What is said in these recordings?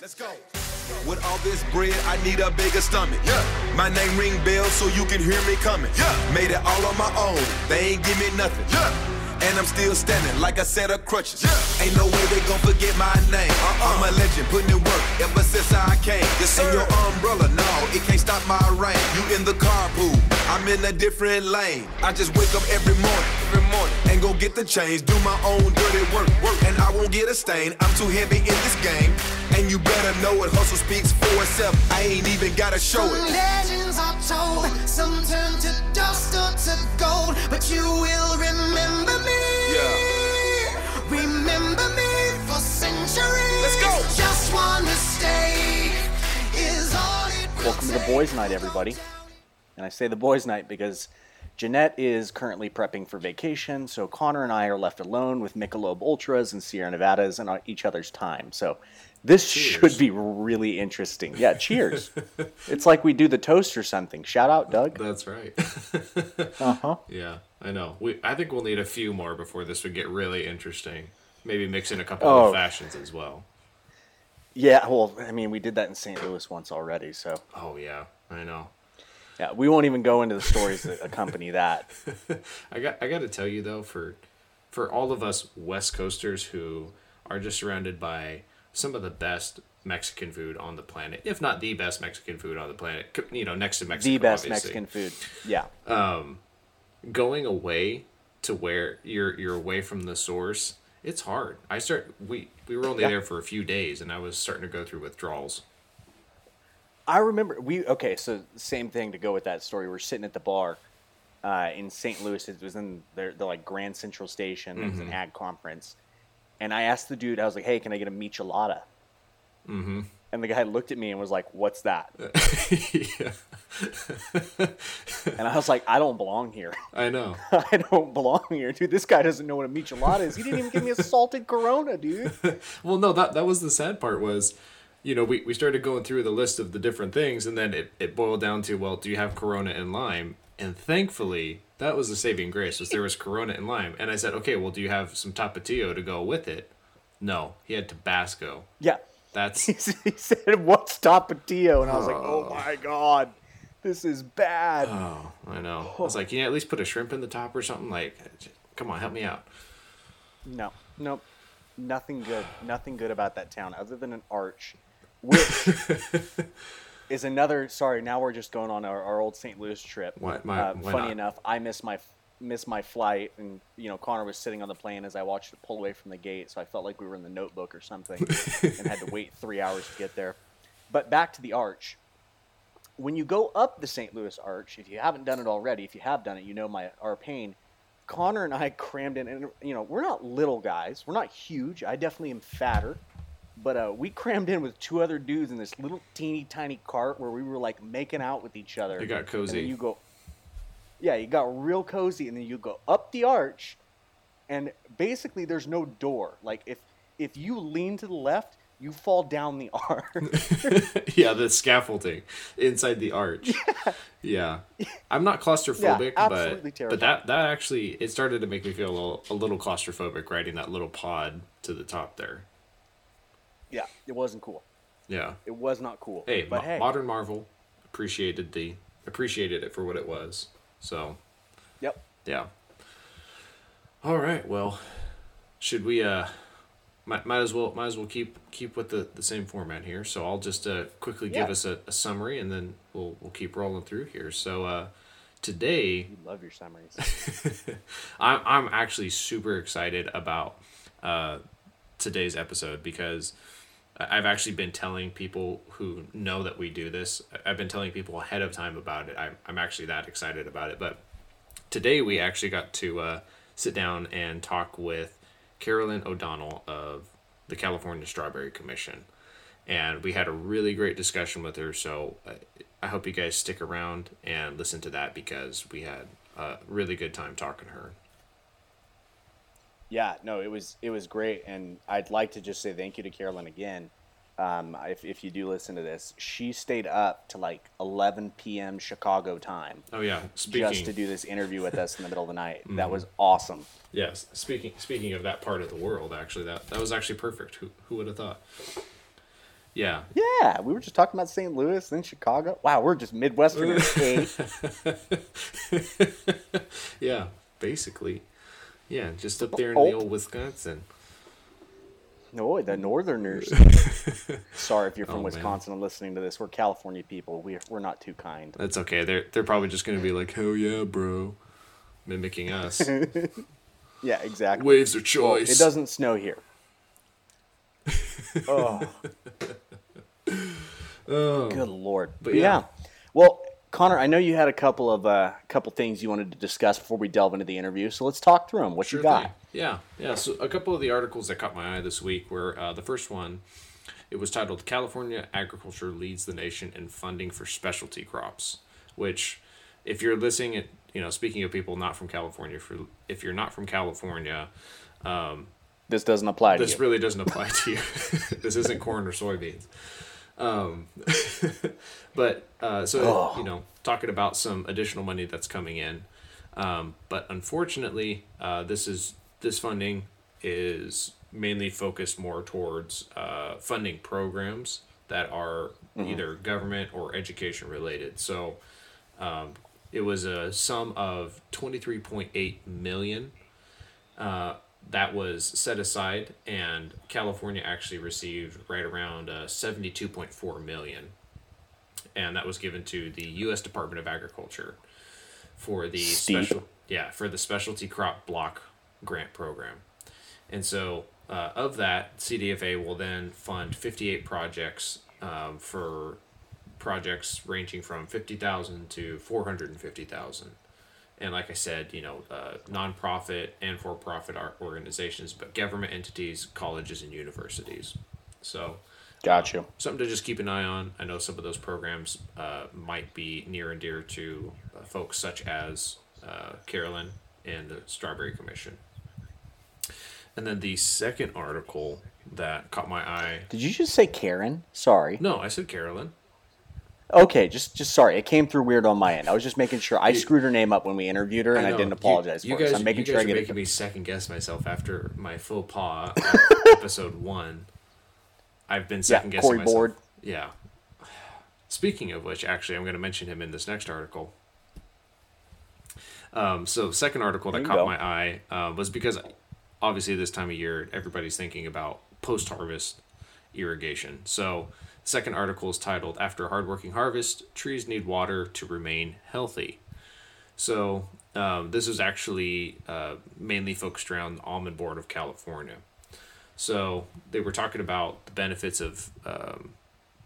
Let's go. With all this bread, I need a bigger stomach. Yeah. My name ring bells so you can hear me coming. Yeah. Made it all on my own. They ain't give me nothing. Yeah. And I'm still standing like a set of crutches. Yeah. Ain't no way they gon' forget my name. Uh-uh. I'm a legend, putting in work ever since I came. This ain't your umbrella, no, it can't stop my rain. You in the carpool, I'm in a different lane. I just wake up every morning, every morning, and go get the change, do my own dirty work, work, and I won't get a stain. I'm too heavy in this game. And you better know it, hustle speaks for itself. I ain't even gotta show Some it. legends are told, some turn to dust or to gold, but you will remember me. Yeah. Remember me for centuries. Let's go. Just one mistake is all it will Welcome to the boys' night, everybody. And I say the boys' night because Jeanette is currently prepping for vacation, so Connor and I are left alone with Michelob Ultras and Sierra Nevadas and each other's time. So this should be really interesting. Yeah, cheers. it's like we do the toast or something. Shout out, Doug. That's right. Uh huh. yeah, I know. We I think we'll need a few more before this would get really interesting. Maybe mix in a couple Oh. of fashions as well. Yeah, well, I mean, we did that in St. Louis once already, so Oh yeah, I know. yeah, we won't even go into the stories that accompany that. I got I got to tell you though, for for all of us West Coasters who are just surrounded by some of the best Mexican food on the planet, if not the best Mexican food on the planet, you know, next to Mexico, The best obviously. Mexican food. Yeah. going away to where you're you're away from the source it's hard i start we we were only Yeah. there for a few days and i was starting to go through withdrawals I remember we okay. So same thing to go with that story. We're sitting at the bar uh, in St. Louis. It was in their, the like Grand Central Station. It was an ag conference, and I asked the dude. I was like, "Hey, can I get a michelada?" Mm-hmm. And the guy looked at me and was like, "What's that?" And I was like, "I don't belong here. i know I don't belong here, dude. This guy doesn't know what a michelada is. He didn't even give me a salted Corona, dude." well no that that was the sad part was you know we, we started going through the list of the different things and then it, it boiled down to well do you have corona and lime and thankfully that was the saving grace was there was corona and lime and i said okay well do you have some tapatio to go with it no he had tabasco Yeah. that's He said, "What's Tapatio?" And I was like, oh, "Oh my god, this is bad." Oh, I know. I was like, can you at least put a shrimp in the top or something? Like, come on, help me out. No, nope, nothing good. Nothing good about that town other than an arch, which is another. Sorry, now we're just going on our, our old St. Louis trip. Why- my- uh, why funny not? enough, I missed my missed my flight, and you know Connor was sitting on the plane as I watched it pull away from the gate, so I felt like we were in the Notebook or something, and had to wait three hours to get there. But back to the arch. When you go up the St. Louis Arch, if you haven't done it already, if you have done it, you know my our pain. Connor and I crammed in, and you know we're not little guys. We're not huge. I definitely am fatter, but uh, we crammed in with two other dudes in this little teeny tiny cart where we were like making out with each other. It got cozy. you go, yeah, you got real cozy, and then you go up the arch, and basically there's no door. Like if if you lean to the left, you fall down the arch. yeah, the scaffolding inside the arch. Yeah. I'm not claustrophobic, Yeah, but absolutely but terrifying. that that actually it started to make me feel a little, a little claustrophobic riding that little pod to the top there. Yeah, it wasn't cool. Yeah. It was not cool. Hey, but mo- hey, modern Marvel appreciated the appreciated it for what it was. So yep. Yeah. All right. Well, should we? Uh, might, might as well might as well keep keep with the, the same format here. So I'll just uh, quickly give us a, a summary, and then we'll we'll keep rolling through here. So uh, today, You love your summaries. I'm I'm actually super excited about uh, today's episode because I've actually been telling people who know that we do this. I've been telling people ahead of time about it. I'm I'm actually that excited about it. But today we actually got to uh, sit down and talk with Carolyn O'Donnell of the California Strawberry Commission. And we had a really great discussion with her. So uh, I hope you guys stick around and listen to that because we had a really good time talking to her. Yeah, no, it was it was great, and I'd like to just say thank you to Carolyn again. Um, if if you do listen to this, she stayed up to like 11 p.m. Chicago time Oh yeah, speaking. just to do this interview with us in the middle of the night. Mm-hmm. That was awesome. Yes, speaking speaking of that part of the world, actually, that that was actually perfect. Who who would have thought? Yeah. Yeah, we were just talking about St. Louis, then Chicago. Wow, we're just Midwesterners. Yeah, basically. Yeah, just up there in the Oh. old Wisconsin. No, the Northerners. Sorry if you're from Oh, man. Wisconsin and listening to this. We're California people. We're, we're not too kind. That's okay. They're they're probably just gonna be like, hell yeah, bro, mimicking us. Yeah, exactly. Waves are Well, choice. it doesn't snow here. Oh. oh. Good lord. But yeah. yeah. Well, Connor, I know you had a couple of uh, couple things you wanted to discuss before we delve into the interview, so let's talk through them. What Sure you got? thing. Yeah, yeah. So a couple of the articles that caught my eye this week were uh, the first one. It was titled "California Agriculture Leads the Nation in Funding for Specialty Crops," which, if you're listening, at you know, speaking of people not from California, for if you're not from California, This doesn't apply to this really doesn't apply to you. this isn't corn or soybeans. Um, but uh, so you know, talking about some additional money that's coming in, um, but unfortunately, uh, this is this funding is mainly focused more towards uh, funding programs that are either government or education related. So um, it was a sum of twenty three point eight million that was set aside, and California actually received right around uh, 72.4 million, and that was given to the U.S. Department of Agriculture for the Steep. special yeah for the specialty crop block grant program, and so uh, of that CDFA will then fund 58 projects um, for projects ranging from 50,000 to 450,000 and like I said, you know, uh, nonprofit and for-profit art organizations, but government entities, colleges, and universities. So, Got you. something to just keep an eye on. I know some of those programs uh, might be near and dear to uh, folks such as uh, Carolyn and the Strawberry Commission. And then the second article that caught my eye. Did you just say Karen? Sorry. No, I said Carolyn. Okay, just just sorry. It came through weird on my end. I was just making sure. I screwed her name up when we interviewed her, and I, know. didn't apologize you, for it. guys, So I'm making you sure guys I are get making it. me second guess myself after my faux pas at episode one. I've been second guessing Corey myself. Board. Yeah. Speaking of which, actually, I'm going to mention him in this next article. Um, so, second article that There you caught go. my eye uh, was because obviously this time of year everybody's thinking about post-harvest irrigation. So, second article is titled "After a Hardworking Harvest, Trees Need Water to Remain Healthy." So, um, this is actually uh, mainly focused around the Almond Board of California. So, they were talking about the benefits of um,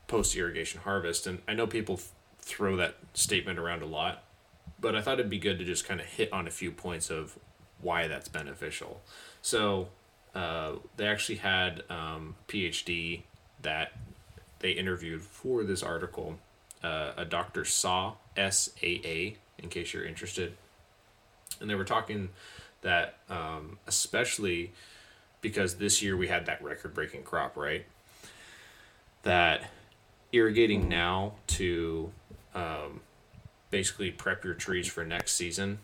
post irrigation harvest. And I know people f- throw that statement around a lot, but I thought it'd be good to just kind of hit on a few points of why that's beneficial. So, uh, they actually had um, PhD that they interviewed for this article, uh, a Dr. Saa, S A A, in case you're interested. And they were talking that, um, especially because this year we had that record breaking crop, right? That irrigating now to um, basically prep your trees for next season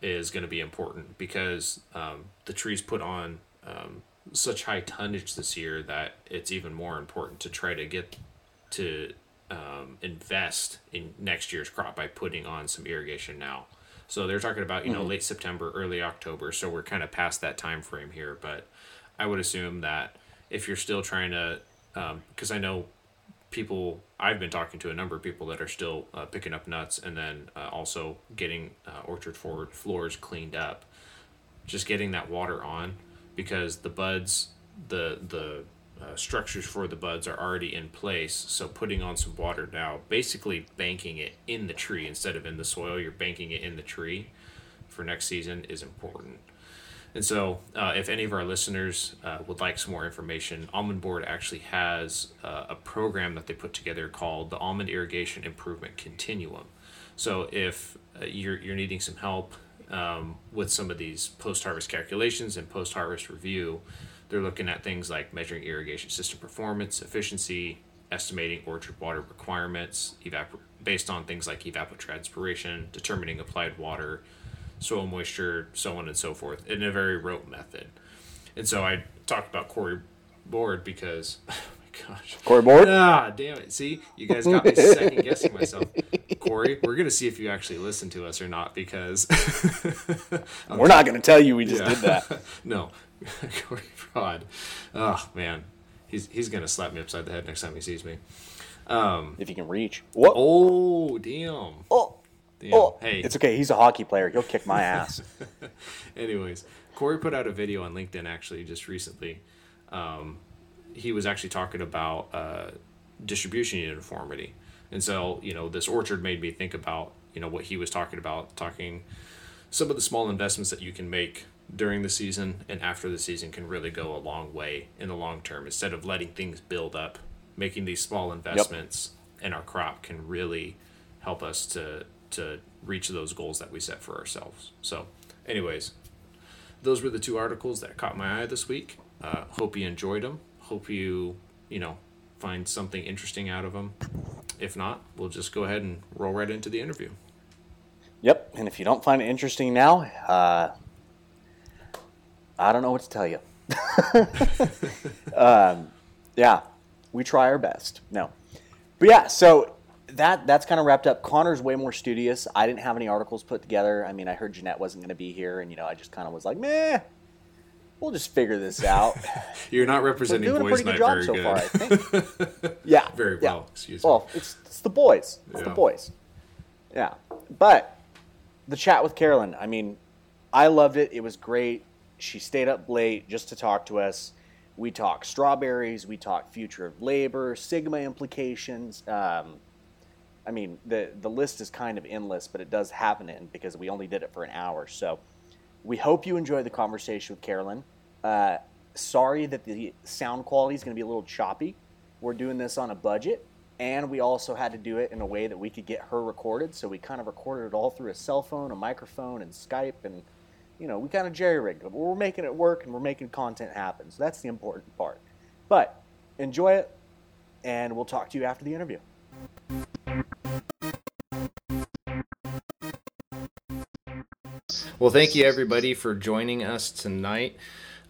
is going to be important because um, the trees put on um, such high tonnage this year that it's even more important to try to get to um, invest in next year's crop by putting on some irrigation now. So they're talking about you know late September, early October. So we're kind of past that time frame here, but I would assume that if you're still trying to, because I know people I've been talking to a number of people that are still uh, picking up nuts and then uh, also getting uh, orchard forward floors cleaned up. Just getting that water on because the buds, the the uh, structures for the buds are already in place. So putting on some water now, basically banking it in the tree instead of in the soil, you're banking it in the tree for next season is important. And so, uh, if any of our listeners uh, would like some more information, Almond Board actually has uh, a program that they put together called the Almond Irrigation Improvement Continuum. So, if uh, you're, you're needing some help um, with some of these post harvest calculations and post harvest review, they're looking at things like measuring irrigation system performance, efficiency, estimating orchard water requirements, evap- based on things like evapotranspiration, determining applied water, soil moisture, so on and so forth, in a very rote method. And so I talked about Corey Board because, gosh. Corey Board? Ah, damn it. See, you guys got me second guessing myself. Corey, we're gonna see if you actually listen to us or not because We're not going to tell you we just Yeah. did that. no, Corey Fraud. Oh man, he's he's gonna slap me upside the head next time he sees me. If you can reach. Whoa. Oh damn. Oh. damn. Oh. Hey, It's okay. He's a hockey player. He'll kick my ass. Anyways, Corey put out a video on LinkedIn actually just recently. Um, he was actually talking about uh, distribution uniformity, and so you know this orchard made me think about you know what he was talking about, talking some of the small investments that you can make during the season and after the season can really go a long way in the long term. Instead of letting things build up, making these small investments in our crop can really help us to to reach those goals that we set for ourselves. So, anyways, those were the two articles that caught my eye this week. Uh, hope you enjoyed them. Hope you you know find something interesting out of them. If not, we'll just go ahead and roll right into the interview. Yep. And if you don't find it interesting now, uh, I don't know what to tell you. um, yeah, we try our best. No, but yeah. So that that's kind of wrapped up. Connor's way more studious. I didn't have any articles put together. I mean, I heard Jeanette wasn't going to be here, and you know, I just kind of was like, meh. We'll just figure this out. You're not representing We're doing a boys pretty night good job very so good. far, I think. Yeah. Very yeah. well, excuse me. Well, it's, it's the boys. It's the Yeah. boys. Yeah. But the chat with Carolyn, I mean, I loved it. It was great. She stayed up late just to talk to us. We talked strawberries. We talked future of labor, SGMA implications. Um, I mean, the the list is kind of endless, but it does happen in because we only did it for an hour. So we hope you enjoy the conversation with Carolyn. Uh, sorry that the sound quality is going to be a little choppy. We're doing this on a budget, and we also had to do it in a way that we could get her recorded. So we kind of recorded it all through a cell phone, a microphone, and Skype, and you know, we kind of jerry rigged it. But we're making it work, and we're making content happen. So that's the important part. But enjoy it, and we'll talk to you after the interview. Well, thank you everybody for joining us tonight.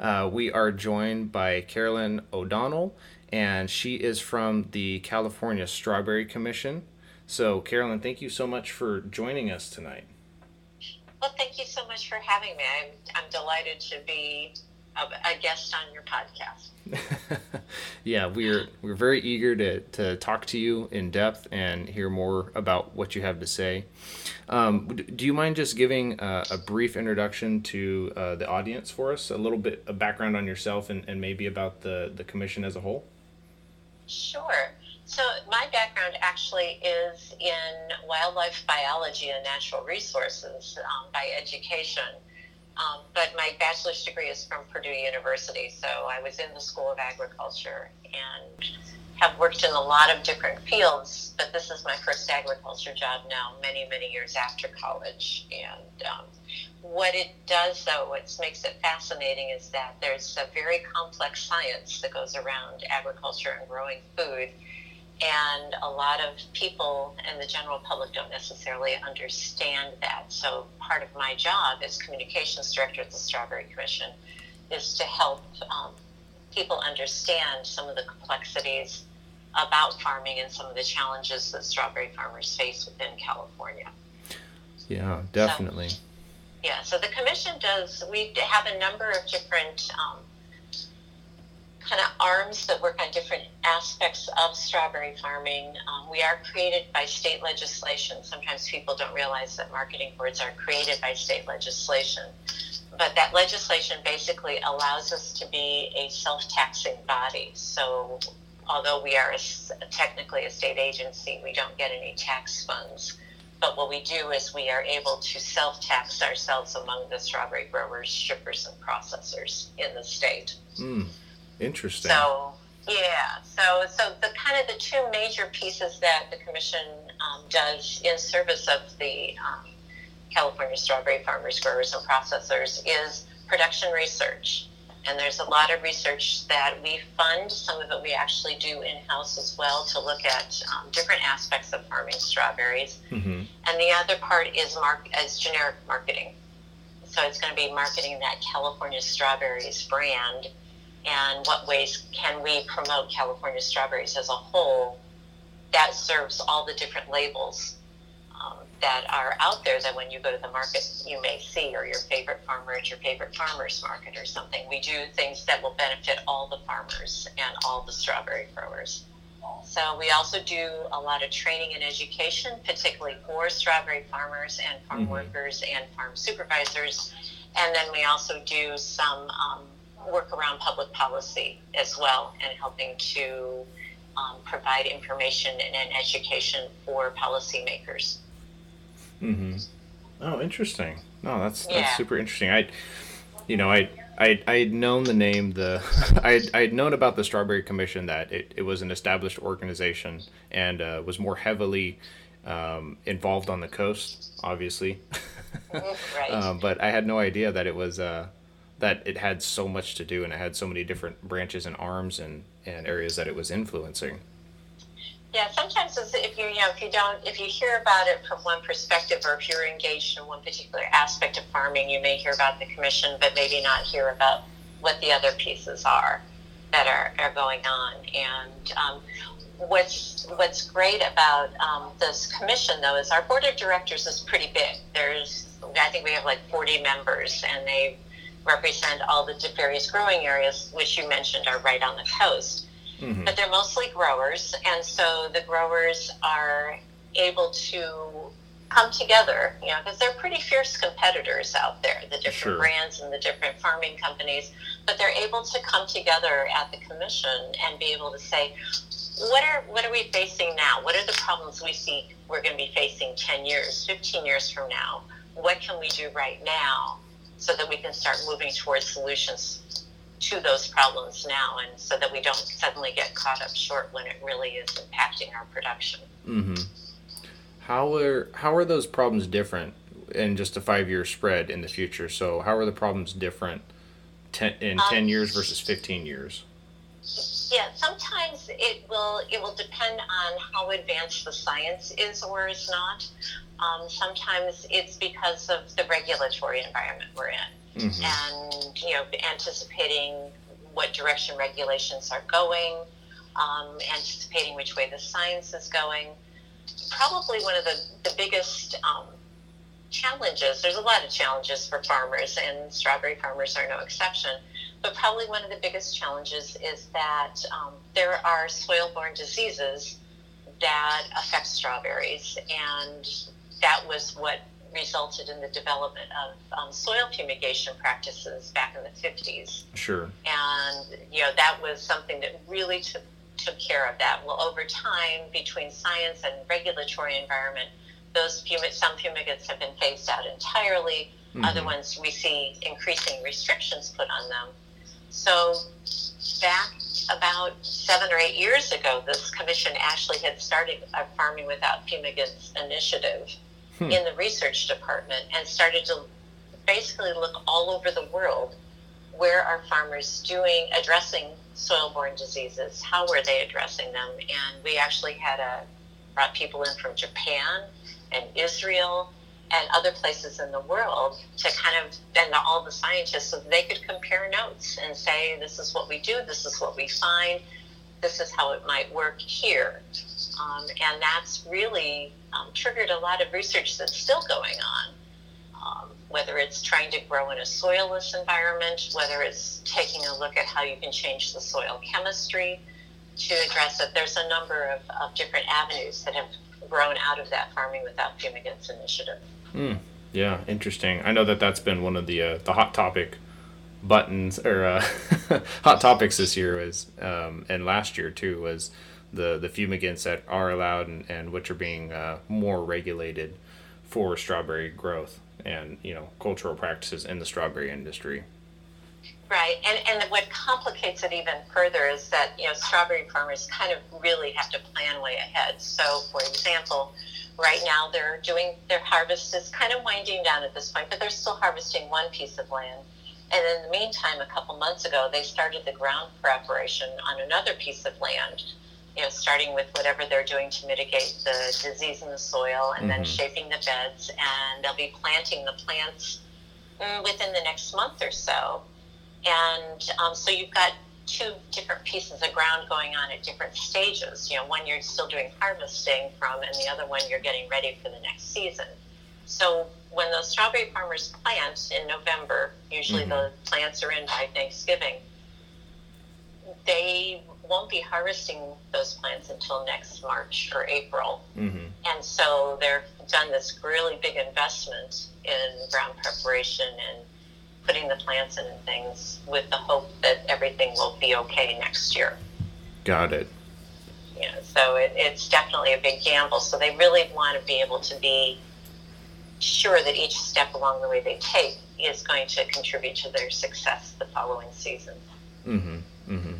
Uh, we are joined by Carolyn O'Donnell, and she is from the California Strawberry Commission. So, Carolyn, thank you so much for joining us tonight. Well, thank you so much for having me. I'm, I'm delighted to be a, a guest on your podcast. yeah, we're we're very eager to, to talk to you in depth and hear more about what you have to say. Um, do you mind just giving a brief introduction to uh, the audience for us? A little bit of background on yourself and, and maybe about the, the commission as a whole? Sure. So, my background actually is in wildlife biology and natural resources um, by education. Um, but my bachelor's degree is from Purdue University, so I was in the School of Agriculture and have worked in a lot of different fields. But this is my first agriculture job now, many, many years after college. And um, what it does, though, what makes it fascinating is that there's a very complex science that goes around agriculture and growing food. And a lot of people and the general public don't necessarily understand that. So, part of my job as communications director at the Strawberry Commission is to help um, people understand some of the complexities about farming and some of the challenges that strawberry farmers face within California. Yeah, definitely. Yeah, so the commission does, we have a number of different um, kind of arms that work on different aspects of strawberry farming. Um, we are created by state legislation. Sometimes people don't realize that marketing boards are created by state legislation. But that legislation basically allows us to be a self taxing body. So, although we are a technically a state agency, we don't get any tax funds. But what we do is we are able to self tax ourselves among the strawberry growers, shippers, and processors in the state. Mm, interesting. So yeah, so so the kind of the two major pieces that the commission um, does in service of the um, California strawberry farmers, growers, and processors is production research. And there's a lot of research that we fund. Some of it we actually do in house as well to look at um, different aspects of farming strawberries. hmm And the other part is mark as generic marketing. So it's going to be marketing that California strawberries brand and what ways can we promote California strawberries as a whole that serves all the different labels that are out there that when you go to the market you may see or your favorite farmer at your favorite farmers market or something we do things that will benefit all the farmers and all the strawberry growers so we also do a lot of training and education particularly for strawberry farmers and farm mm-hmm. workers and farm supervisors and then we also do some um, work around public policy as well and helping to um, provide information and education for policymakers. Mm-hmm. Oh, interesting. No, that's that's super interesting. I, you know, I I I had known the name the I I had known about the Strawberry Commission that it, it was an established organization and uh, was more heavily um, involved on the coast, obviously. Right. um, but I had no idea that it was uh, that it had so much to do and it had so many different branches and arms and, and areas that it was influencing. Yeah, sometimes if you you know if you don't if you hear about it from one perspective or if you're engaged in one particular aspect of farming, you may hear about the commission, but maybe not hear about what the other pieces are that are, are going on. And um, what's what's great about um, this commission though is our board of directors is pretty big. There's I think we have like 40 members, and they represent all the various growing areas, which you mentioned are right on the coast. Mm-hmm. But they're mostly growers, and so the growers are able to come together, you know, because they're pretty fierce competitors out there, the different sure. brands and the different farming companies, but they're able to come together at the commission and be able to say, what are what are we facing now? What are the problems we see we're going to be facing 10 years, 15 years from now? What can we do right now so that we can start moving towards solutions to those problems now and so that we don't suddenly get caught up short when it really is impacting our production. Mm-hmm. How are how are those problems different in just a five year spread in the future? So how are the problems different ten, in um, ten years versus fifteen years? Yeah, sometimes it will it will depend on how advanced the science is or is not. Um, sometimes it's because of the regulatory environment we're in, mm-hmm. and you know, anticipating what direction regulations are going, um, anticipating which way the science is going. Probably one of the the biggest um, challenges. There's a lot of challenges for farmers, and strawberry farmers are no exception. But probably one of the biggest challenges is that um, there are soil-borne diseases that affect strawberries, and that was what resulted in the development of um, soil fumigation practices back in the 50s. Sure. And, you know, that was something that really took, took care of that. Well, over time, between science and regulatory environment, those fumig- some fumigants have been phased out entirely. Mm-hmm. Other ones we see increasing restrictions put on them. So back about seven or eight years ago, this commission actually had started a Farming Without Fumigants initiative hmm. in the research department and started to basically look all over the world where are farmers doing addressing soil-borne diseases? How were they addressing them? And we actually had a brought people in from japan and israel and other places in the world to kind of and all the scientists so they could compare notes and say this is what we do this is what we find this is how it might work here. Um, and that's really um, triggered a lot of research that's still going on. Um, whether it's trying to grow in a soilless environment, whether it's taking a look at how you can change the soil chemistry to address it. There's a number of, of different avenues that have grown out of that Farming Without Fumigants initiative. Mm, yeah, interesting. I know that that's been one of the uh, the hot topic buttons or uh, hot topics this year was um, and last year too was the the fumigants that are allowed and, and which are being uh, more regulated for strawberry growth and you know cultural practices in the strawberry industry. Right, and and what complicates it even further is that you know strawberry farmers kind of really have to plan way ahead. So, for example, right now they're doing their harvest is kind of winding down at this point, but they're still harvesting one piece of land. And in the meantime, a couple months ago, they started the ground preparation on another piece of land you know, starting with whatever they're doing to mitigate the disease in the soil and mm-hmm. then shaping the beds. And they'll be planting the plants mm, within the next month or so. And um, so you've got two different pieces of ground going on at different stages. You know, one you're still doing harvesting from, and the other one you're getting ready for the next season. So when those strawberry farmers plant in November, usually mm-hmm. the plants are in by Thanksgiving, they won't be harvesting those plants until next March or April. Mm-hmm. And so they've done this really big investment in ground preparation and putting the plants in and things with the hope that everything will be okay next year. Got it. Yeah, so it, it's definitely a big gamble. So they really want to be able to be sure that each step along the way they take is going to contribute to their success the following season. Mm-hmm. Mm-hmm.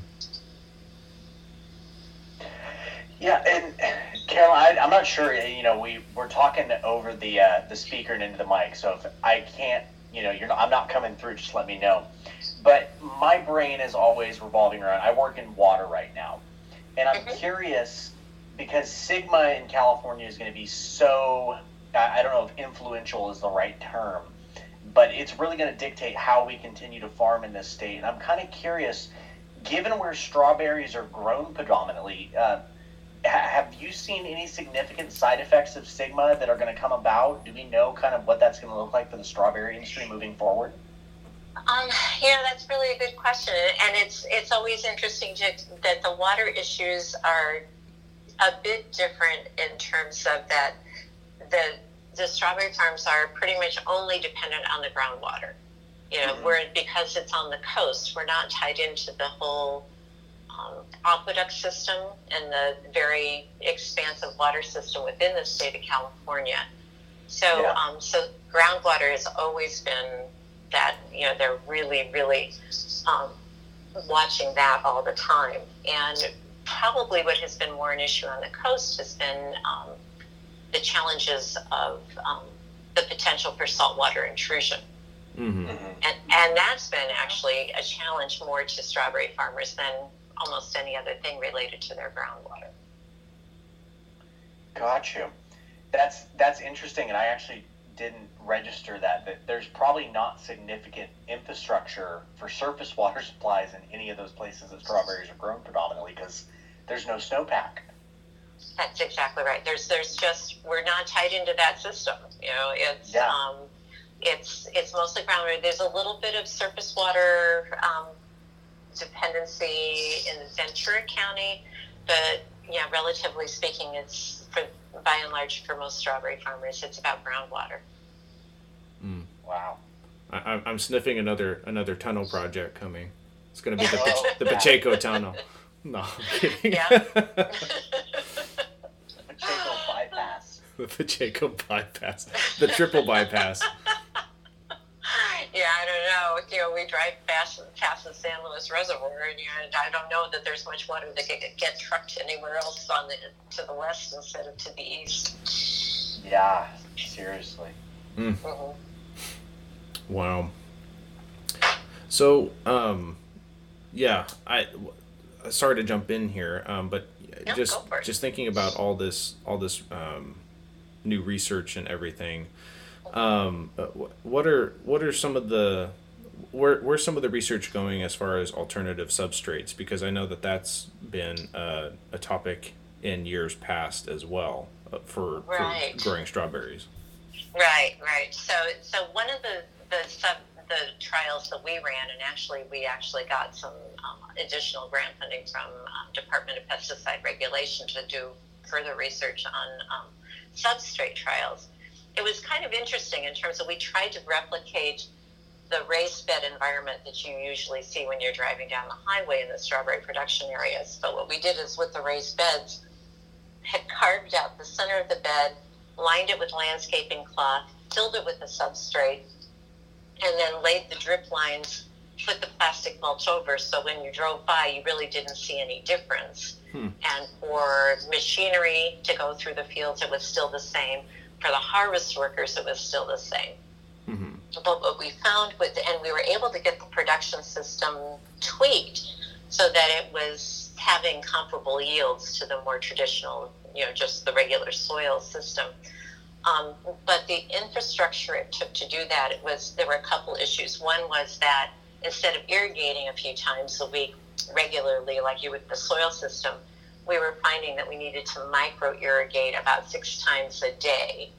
Yeah, and Carol, I, am not sure. You know, we we're talking over the uh, the speaker and into the mic, so if I can't, you know, you're not, I'm not coming through. Just let me know. But my brain is always revolving around. I work in water right now, and I'm mm-hmm. curious because SGMA in California is going to be so. I, I don't know if influential is the right term, but it's really going to dictate how we continue to farm in this state. And I'm kind of curious, given where strawberries are grown predominantly. Uh, have you seen any significant side effects of SGMA that are going to come about? Do we know kind of what that's going to look like for the strawberry industry moving forward? Um, yeah, that's really a good question, and it's it's always interesting to, that the water issues are a bit different in terms of that the the strawberry farms are pretty much only dependent on the groundwater. You know, mm-hmm. where because it's on the coast, we're not tied into the whole um, aqueduct system and the very expansive water system within the state of California. So, yeah. um, so groundwater has always been that you know they're really, really um, watching that all the time. And probably what has been more an issue on the coast has been um, the challenges of um, the potential for saltwater intrusion. Mm-hmm. mm-hmm. And, and that's been actually a challenge more to strawberry farmers than almost any other thing related to their groundwater. Got you. That's that's interesting, and I actually didn't register that. That there's probably not significant infrastructure for surface water supplies in any of those places that strawberries are grown predominantly because there's no snowpack. That's exactly right. There's there's just we're not tied into that system. You know, it's yeah. um, it's it's mostly groundwater. There's a little bit of surface water um, dependency in Ventura County, but yeah, relatively speaking, it's for by and large for most strawberry farmers, it's about groundwater. Mm. Wow. I, I'm sniffing another another tunnel project coming. It's going to be the, the Pacheco tunnel. No, I'm kidding. Yeah. Pacheco bypass. The Pacheco bypass. The triple bypass yeah, I don't know. You know, we drive past, past the San Luis Reservoir, and you know, I don't know that there's much water that could get trucked anywhere else on the to the west instead of to the east. Yeah, seriously. Mm. Mm-hmm. Wow. So, um, yeah, I sorry to jump in here, um, but no, just just thinking about all this all this um, new research and everything. Um, what are what are some of the where where's some of the research going as far as alternative substrates? Because I know that that's been uh, a topic in years past as well uh, for, right. for growing strawberries. Right, right. So so one of the the sub the trials that we ran, and actually we actually got some um, additional grant funding from um, Department of Pesticide Regulation to do further research on um, substrate trials it was kind of interesting in terms of we tried to replicate the raised bed environment that you usually see when you're driving down the highway in the strawberry production areas. But what we did is with the raised beds, had carved out the center of the bed, lined it with landscaping cloth, filled it with a substrate, and then laid the drip lines, put the plastic mulch over. So when you drove by, you really didn't see any difference. Hmm. And for machinery to go through the fields, it was still the same for the harvest workers, it was still the same. Mm-hmm. But what we found with, and we were able to get the production system tweaked so that it was having comparable yields to the more traditional, you know, just the regular soil system. Um, but the infrastructure it took to do that, it was there were a couple issues. One was that instead of irrigating a few times a week, regularly, like you would the soil system, we were finding that we needed to micro irrigate about six times a day.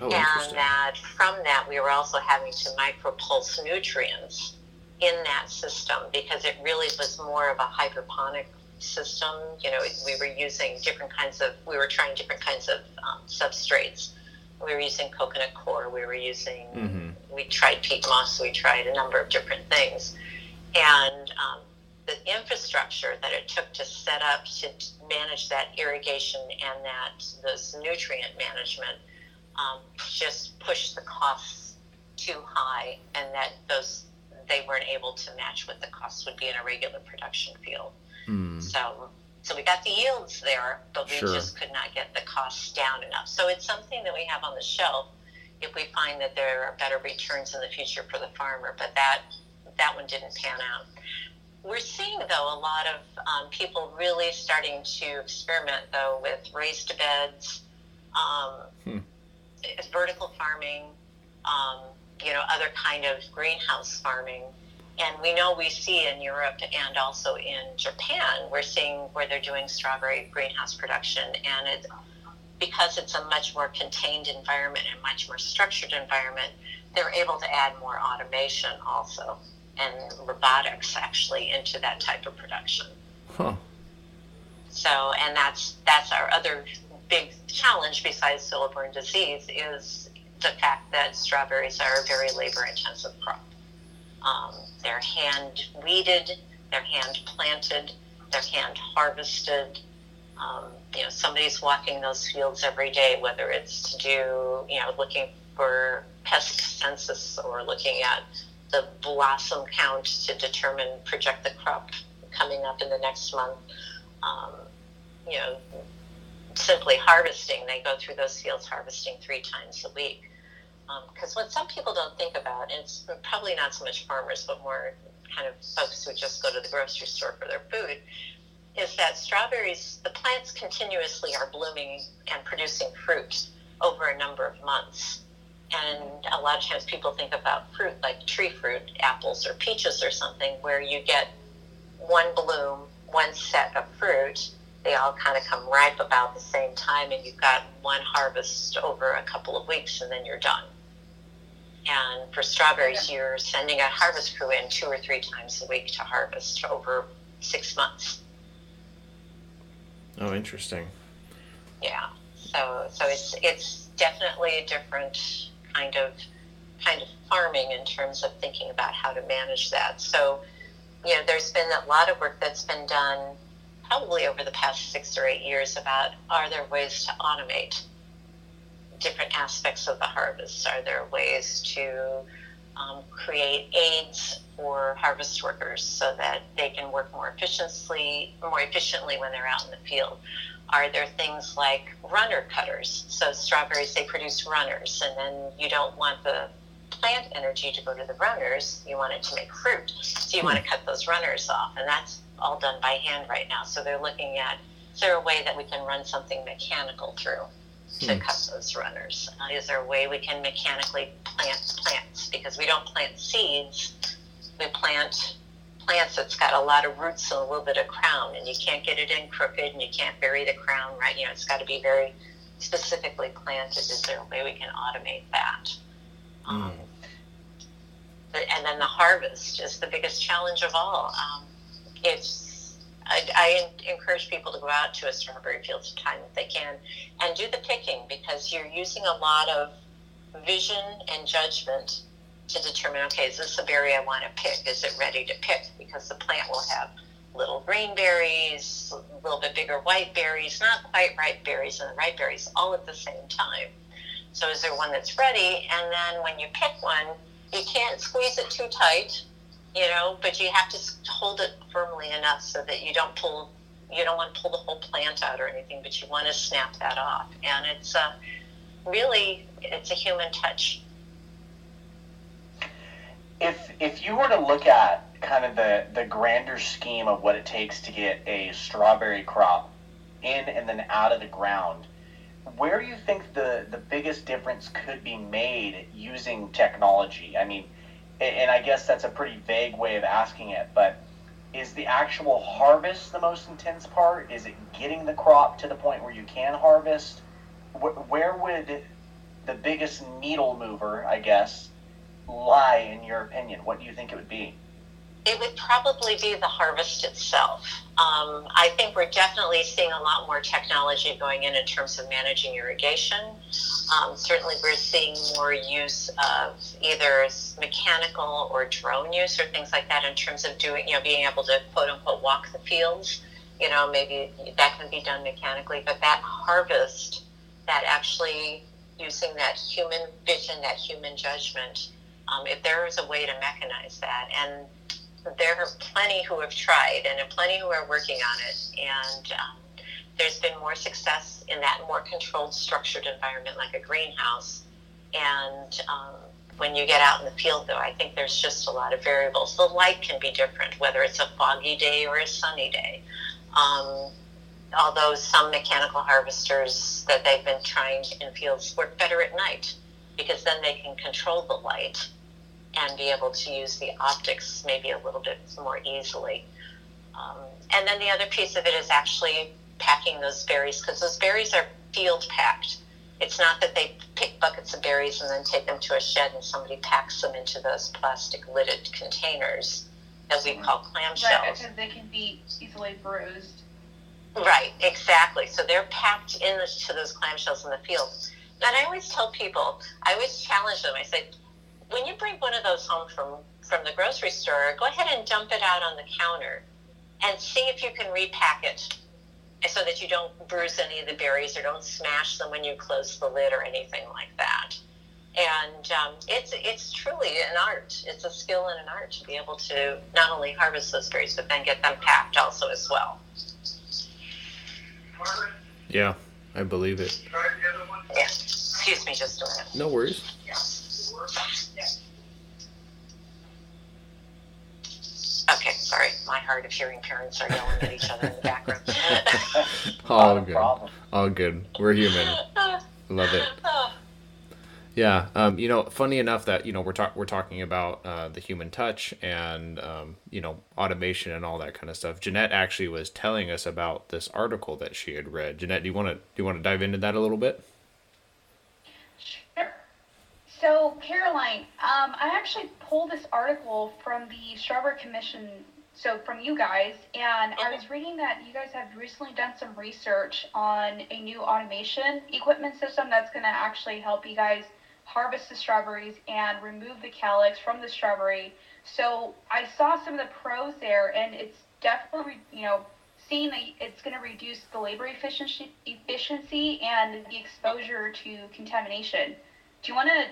Oh, and that from that, we were also having to micro pulse nutrients in that system because it really was more of a hydroponic system. You know, we were using different kinds of, we were trying different kinds of um, substrates. We were using coconut coir, we were using, Mhm. we tried peat moss, we tried a number of different things. And um, infrastructure that it took to set up to manage that irrigation and that this nutrient management um, just pushed the costs too high, and that those they weren't able to match what the costs would be in a regular production field. Hmm. So, so we got the yields there, but we Sure. just could not get the costs down enough. So it's something that we have on the shelf if we find that there are better returns in the future for the farmer. But that that one didn't pan out. We're seeing though a lot of um, people really starting to experiment though with raised beds, um, Hmm. vertical farming, um, you know, other kind of greenhouse farming. And we know we see in Europe and also in Japan, we're seeing where they're doing strawberry greenhouse production. And it, because it's a much more contained environment and much more structured environment, they're able to add more automation also and robotics actually into that type of production. Huh. So, and that's that's our other big challenge besides soil-borne disease is the fact that strawberries are a very labor-intensive crop. Um, they're hand weeded, they're hand planted, they're hand harvested. Um, you know, somebody's walking those fields every day, whether it's to do, you know, looking for pest census or looking at the blossom count to determine, project the crop coming up in the next month. Um, you know, simply harvesting, they go through those fields harvesting three times a week. Because what some people don't think about, and it's probably not so much farmers, but more kind of folks who just go to the grocery store for their food, is that strawberries, the plants continuously are blooming and producing fruit over a number of months. And a lot of times people think about fruit like tree fruit, apples or peaches or something, where you get one bloom, one set of fruit. They all kind of come ripe about the same time, and you've got one harvest over a couple of weeks, and then you're done. And for strawberries, you're sending a harvest crew in two or three times a week to harvest over six months. Oh, interesting. Yeah. So so it's it's definitely a different kind of kind of farming in terms of thinking about how to manage that. So, you know, there's been a lot of work that's been done probably over the past six or eight years about are there ways to automate different aspects of the harvest? Are there ways to um, create aids for harvest workers so that they can work more efficiently, more efficiently when they're out in the field? Are there things like runner cutters? So strawberries, they produce runners, and then you don't want the plant energy to go to the runners. You want it to make fruit, so you want to cut those runners off, and that's all done by hand right now. So they're looking at is there a way that we can run something mechanical through to cut those runners? Uh, is there a way we can mechanically plant plants because we don't plant seeds, we plant plants that's got a lot of roots and a little bit of crown, and you can't get it in crooked, and you can't bury the crown right. You know, it's got to be very specifically planted. Is there a way we can automate that? Um, but, and then the harvest is the biggest challenge of all. Um, it's I, I encourage people to go out to a strawberry field sometime if they can and do the picking because you're using a lot of vision and judgment to determine okay, is this a berry I want to pick? Is it ready to pick? Because the plant will have little green berries, a little bit bigger white berries, not quite ripe berries, and the ripe berries all at the same time. So is there one that's ready? And then when you pick one, you can't squeeze it too tight, you know, but you have to hold it firmly enough so that you don't pull, you don't want to pull the whole plant out or anything, but you want to snap that off. And it's uh, really, it's a human touch. if if you were to look at kind of the the grander scheme of what it takes to get a strawberry crop in and then out of the ground where do you think the the biggest difference could be made using technology i mean and i guess that's a pretty vague way of asking it but is the actual harvest the most intense part? Is it getting the crop to the point where you can harvest? Where would the biggest needle mover, I guess, lie in your opinion? What do you think it would be? It would probably be the harvest itself. Um, I think we're definitely seeing a lot more technology going in in terms of managing irrigation. Um, certainly, we're seeing more use of either mechanical or drone use or things like that in terms of doing, you know, being able to quote unquote walk the fields. You know, maybe that can be done mechanically, but that harvest, that actually using that human vision, that human judgment, um, if there is a way to mechanize that, and there are plenty who have tried and plenty who are working on it. And um, there's been more success in that more controlled, structured environment like a greenhouse. And um, when you get out in the field, though, I think there's just a lot of variables. The light can be different, whether it's a foggy day or a sunny day. Um, although some mechanical harvesters that they've been trying in fields work better at night because then they can control the light and be able to use the optics maybe a little bit more easily. Um, and then the other piece of it is actually packing those berries because those berries are field packed. It's not that they pick buckets of berries and then take them to a shed and somebody packs them into those plastic lidded containers that we call clamshells. Right, because they can be easily bruised. Right, exactly. So they're packed into those clamshells in the field. And I always tell people, I always challenge them. I say, when you bring one of those home from from the grocery store, go ahead and dump it out on the counter and see if you can repack it so that you don't bruise any of the berries or don't smash them when you close the lid or anything like that. And um, it's it's truly an art. It's a skill and an art to be able to not only harvest those berries but then get them packed also as well. Yeah, I believe it. Yeah. Excuse me just a minute. No worries. Yeah. Okay, sorry. My hard of hearing parents are yelling at each other in the background. All good. All good. We're human. Love it. Yeah, um, you know, funny enough that you know we're talk- we're talking about uh, the human touch and um, you know automation and all that kind of stuff. Jeanette actually was telling us about this article that she had read. Jeanette, do you want to do you want to dive into that a little bit? So, Caroline, um, I actually pulled this article from the Strawberry Commission, so from you guys, and I was reading that you guys have recently done some research on a new automation equipment system that's going to actually help you guys harvest the strawberries and remove the calyx from the strawberry. So, I saw some of the pros there, and it's definitely, you know, seeing that it's going to reduce the labor efficiency, efficiency and the exposure to contamination. Do you want to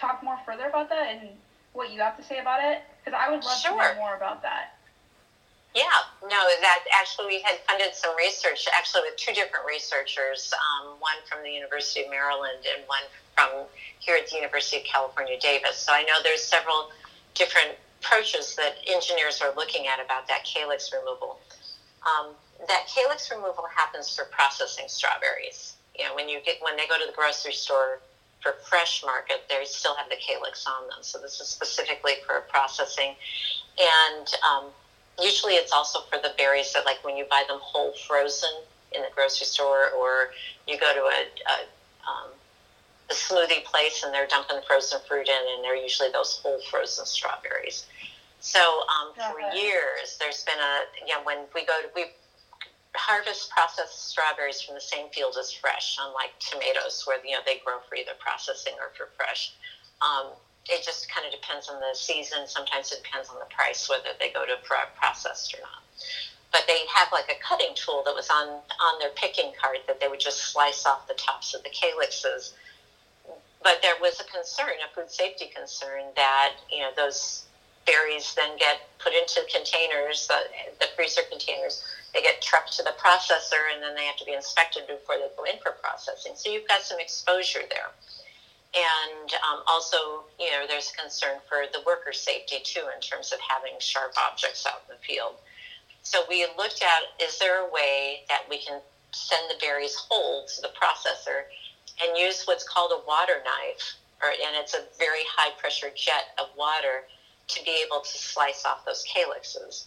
talk more further about that and what you have to say about it? Because I would love sure. to know more about that. Yeah, no, that actually we had funded some research actually with two different researchers, um, one from the University of Maryland and one from here at the University of California, Davis. So I know there's several different approaches that engineers are looking at about that calyx removal. Um, that calyx removal happens for processing strawberries. You know, when you get when they go to the grocery store for fresh market, they still have the calyx on them. So this is specifically for processing, and um, usually it's also for the berries that, like when you buy them whole frozen in the grocery store, or you go to a, a, um, a smoothie place and they're dumping frozen fruit in, and they're usually those whole frozen strawberries. So um, for years, there's been a you know when we go to we harvest processed strawberries from the same field as fresh, unlike tomatoes where you know they grow for either processing or for fresh. Um, it just kind of depends on the season. Sometimes it depends on the price whether they go to processed or not. But they have like a cutting tool that was on on their picking cart that they would just slice off the tops of the calyxes. But there was a concern, a food safety concern, that you know those berries then get put into containers, the, the freezer containers they get trucked to the processor and then they have to be inspected before they go in for processing. So you've got some exposure there. And um, also, you know, there's concern for the worker safety too in terms of having sharp objects out in the field. So we looked at is there a way that we can send the berries whole to the processor and use what's called a water knife, or, and it's a very high pressure jet of water to be able to slice off those calyxes.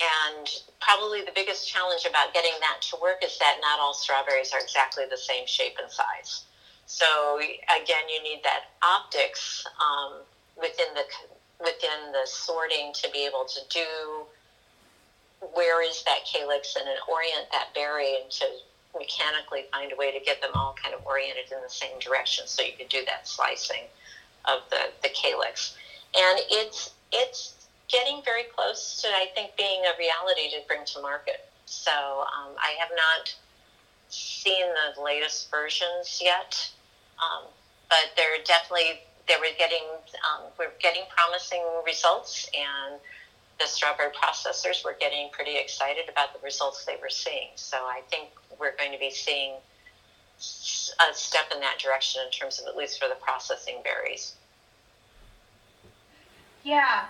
And probably the biggest challenge about getting that to work is that not all strawberries are exactly the same shape and size. So again, you need that optics um, within the within the sorting to be able to do where is that calyx and then orient that berry and to mechanically find a way to get them all kind of oriented in the same direction so you could do that slicing of the, the calyx. And it's it's getting very close to I think being a reality to bring to market. So um, I have not seen the latest versions yet, um, but they're definitely they were getting um, we're getting promising results and the strawberry processors were getting pretty excited about the results they were seeing. So I think we're going to be seeing a step in that direction in terms of at least for the processing berries. Yeah.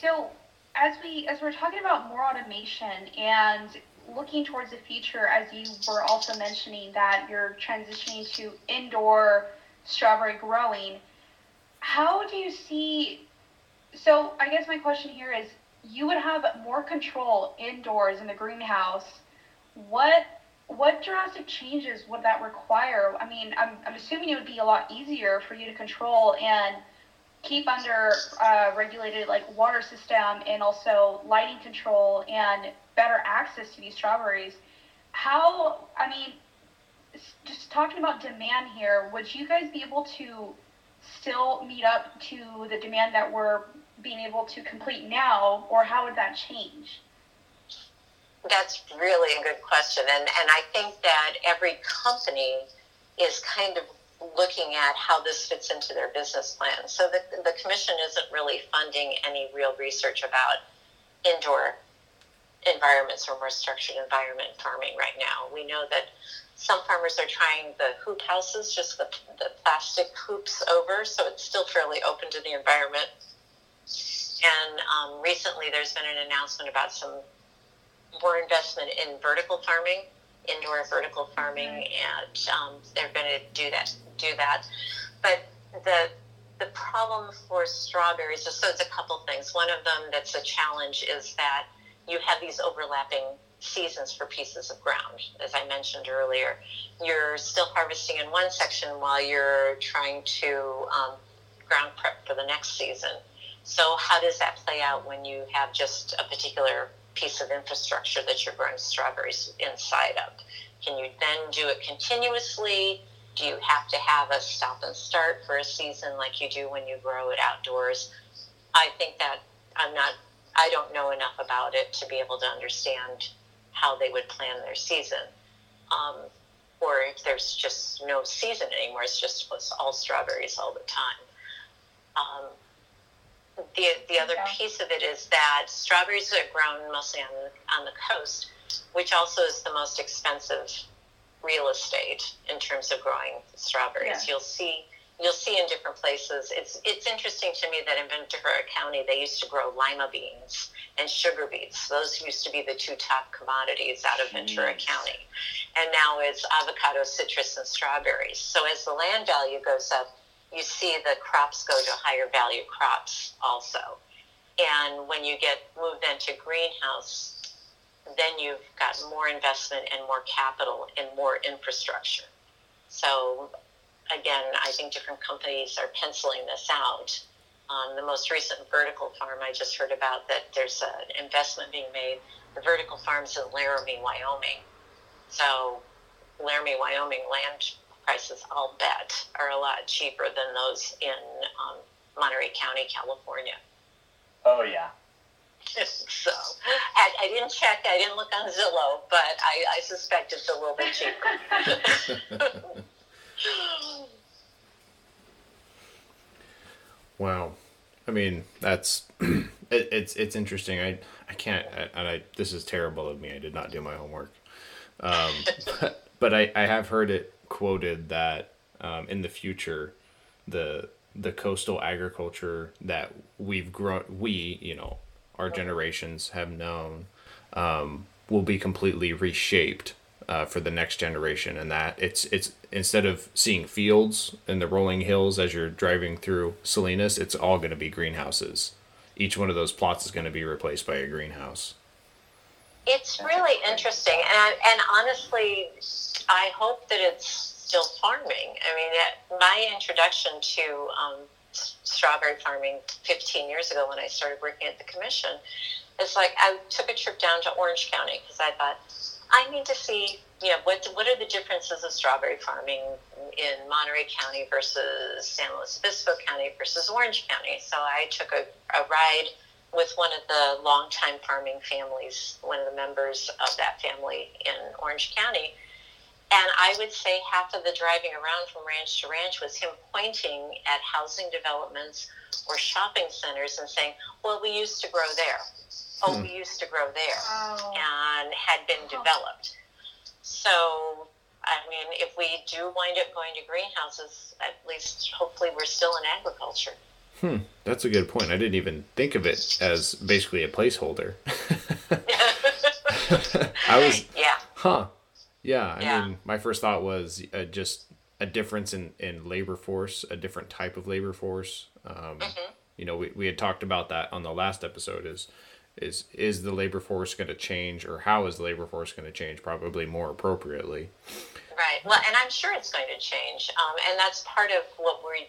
So as we as we're talking about more automation and looking towards the future, as you were also mentioning that you're transitioning to indoor strawberry growing, how do you see? So I guess my question here is, you would have more control indoors in the greenhouse. What what drastic changes would that require? I mean, I'm, I'm assuming it would be a lot easier for you to control and keep under uh, regulated like water system and also lighting control and better access to these strawberries. How, I mean, just talking about demand here, would you guys be able to still meet up to the demand that we're being able to complete now, or how would that change? That's really a good question. And, and I think that every company is kind of looking at how this fits into their business plan. So the, the commission isn't really funding any real research about indoor environments or more structured environment farming right now. We know that some farmers are trying the hoop houses, just the, the plastic hoops over, so it's still fairly open to the environment. And um, recently there's been an announcement about some more investment in vertical farming, indoor vertical farming, and um, they're going to do that. Do that, but the the problem for strawberries is so it's a couple things. One of them that's a challenge is that you have these overlapping seasons for pieces of ground. As I mentioned earlier, you're still harvesting in one section while you're trying to um, ground prep for the next season. So, how does that play out when you have just a particular piece of infrastructure that you're growing strawberries inside of? Can you then do it continuously? Do you have to have a stop and start for a season like you do when you grow it outdoors? I think that I'm not, I don't know enough about it to be able to understand how they would plan their season. Um, or if there's just no season anymore, it's just all strawberries all the time. Um, the the other yeah. piece of it is that strawberries are grown mostly on on the coast, which also is the most expensive real estate in terms of growing strawberries. Yeah. You'll see you'll see in different places. It's it's interesting to me that in Ventura County they used to grow lima beans and sugar beets. Those used to be the two top commodities out of Ventura County, and now it's avocado, citrus, and strawberries. So as the land value goes up, you see the crops go to higher value crops also. And when you get moved into greenhouse, then you've got more investment and more capital and more infrastructure. So again, I think different companies are penciling this out. Um, the most recent vertical farm I just heard about that there's an investment being made. The vertical farm's in Laramie, Wyoming. So Laramie, Wyoming land prices, I'll bet, are a lot cheaper than those in um, Monterey County, California. Oh, yeah. so I, I, didn't check, I didn't look on Zillow, but I, I suspect it's a little bit cheaper. wow. I mean, that's it, it's it's interesting. I I can't and I this is terrible of me. I did not do my homework. Um, but, but I, I have heard it quoted that um, in the future, the the coastal agriculture that we've grown, we you know, our generations have known, um, will be completely reshaped uh, for the next generation, and that it's it's instead of seeing fields and the rolling hills as you're driving through Salinas, it's all going to be greenhouses. Each one of those plots is going to be replaced by a greenhouse. It's really interesting, and and honestly, I hope that it's still farming. I mean, it, my introduction to um, strawberry farming 15 years ago when I started working at the commission It's like I took a trip down to Orange County because I thought I need to see you know what what are the differences of strawberry farming in Monterey County versus San Luis Obispo County versus Orange County. So I took a, a ride with one of the longtime farming families, one of the members of that family in Orange County. And I would say half of the driving around from ranch to ranch was him pointing at housing developments or shopping centers and saying, Well, we used to grow there. Oh, hmm. we used to grow there. Oh. And had been developed. So, I mean, if we do wind up going to greenhouses, at least hopefully we're still in agriculture. Hmm, that's a good point. I didn't even think of it as basically a placeholder. I was, yeah, huh, yeah. I yeah. mean, my first thought was uh, just a difference in, in labor force, a different type of labor force. Um, mm-hmm. You know, we, we had talked about that on the last episode. Is is is the labor force going to change, or how is the labor force going to change? Probably more appropriately. Right. Well, and I'm sure it's going to change, um, and that's part of what we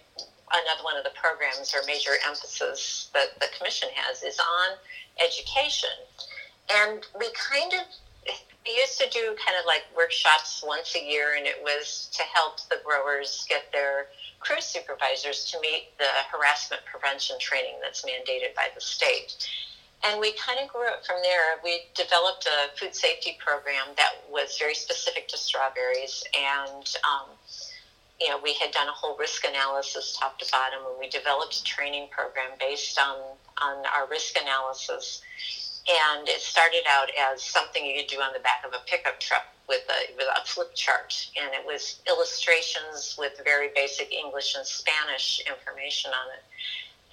another one of the programs or major emphasis that the commission has is on education. And we kind of we used to do kind of like workshops once a year, and it was to help the growers get their crew supervisors to meet the harassment prevention training that's mandated by the state. And we kind of grew it from there. We developed a food safety program that was very specific to strawberries, and um, you know, we had done a whole risk analysis top to bottom, and we developed a training program based on on our risk analysis. And it started out as something you could do on the back of a pickup truck with a with a flip chart, and it was illustrations with very basic English and Spanish information on it.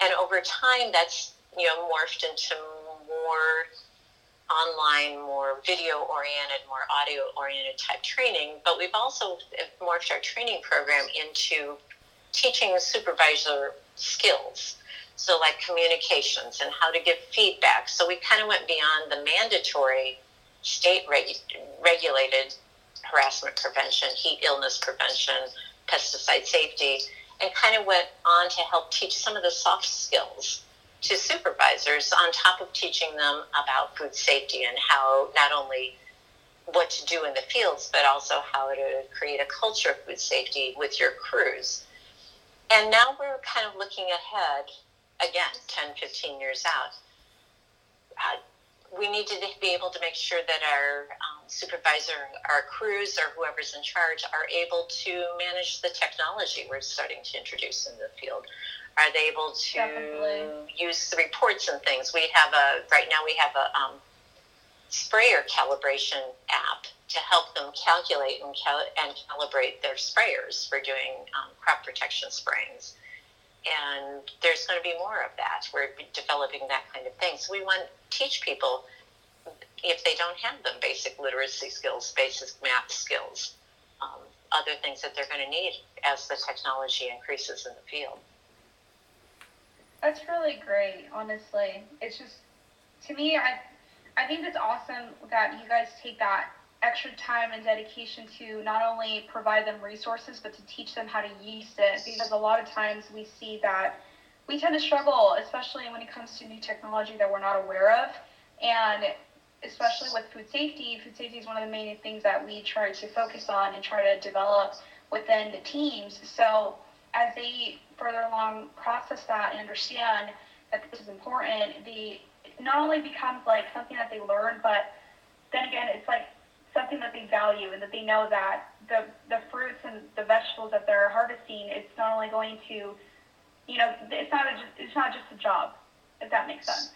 And over time, that's you know morphed into more online, more video oriented, more audio oriented type training, but we've also morphed our training program into teaching supervisor skills. So, like communications and how to give feedback. So, we kind of went beyond the mandatory state regu- regulated harassment prevention, heat illness prevention, pesticide safety, and kind of went on to help teach some of the soft skills to supervisors on top of teaching them about food safety and how not only what to do in the fields, but also how to create a culture of food safety with your crews. And now we're kind of looking ahead, again, 10, 15 years out. Uh, we need to be able to make sure that our um, supervisor, our crews, or whoever's in charge are able to manage the technology we're starting to introduce in the field. Are they able to Definitely. use the reports and things? We have a right now. We have a um, sprayer calibration app to help them calculate and, cal- and calibrate their sprayers for doing um, crop protection sprayings. And there's going to be more of that. We're developing that kind of thing. So we want to teach people if they don't have them, basic literacy skills, basic math skills, um, other things that they're going to need as the technology increases in the field. That's really great, honestly. It's just to me, I I think it's awesome that you guys take that extra time and dedication to not only provide them resources but to teach them how to use it. Because a lot of times we see that we tend to struggle especially when it comes to new technology that we're not aware of. And especially with food safety food safety is one of the main things that we try to focus on and try to develop within the teams. So as they further along process that and understand that this is important, the not only becomes like something that they learn, but then again, it's like something that they value and that they know that the the fruits and the vegetables that they're harvesting, it's not only going to, you know, it's not a, it's not just a job, if that makes sense.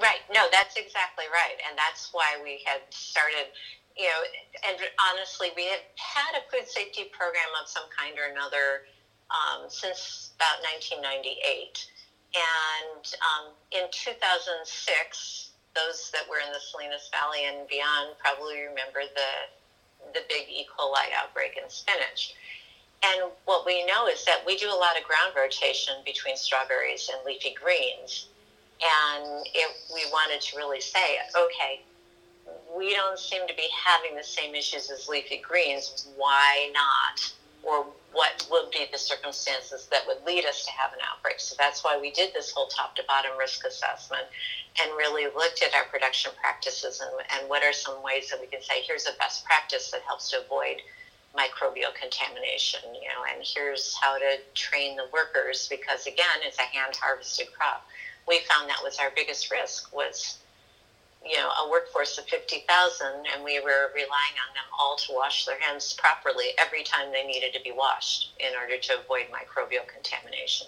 Right. No, that's exactly right, and that's why we had started. You know, and honestly, we had had a food safety program of some kind or another um, since about 1998. And um, in 2006, those that were in the Salinas Valley and beyond probably remember the the big E. coli outbreak in spinach. And what we know is that we do a lot of ground rotation between strawberries and leafy greens. And if we wanted to really say, okay, we don't seem to be having the same issues as leafy greens. Why not? Or what would be the circumstances that would lead us to have an outbreak? So that's why we did this whole top to bottom risk assessment and really looked at our production practices and, and what are some ways that we can say, here's a best practice that helps to avoid microbial contamination, you know, and here's how to train the workers because again, it's a hand harvested crop. We found that was our biggest risk was you know, a workforce of 50,000 and we were relying on them all to wash their hands properly every time they needed to be washed in order to avoid microbial contamination.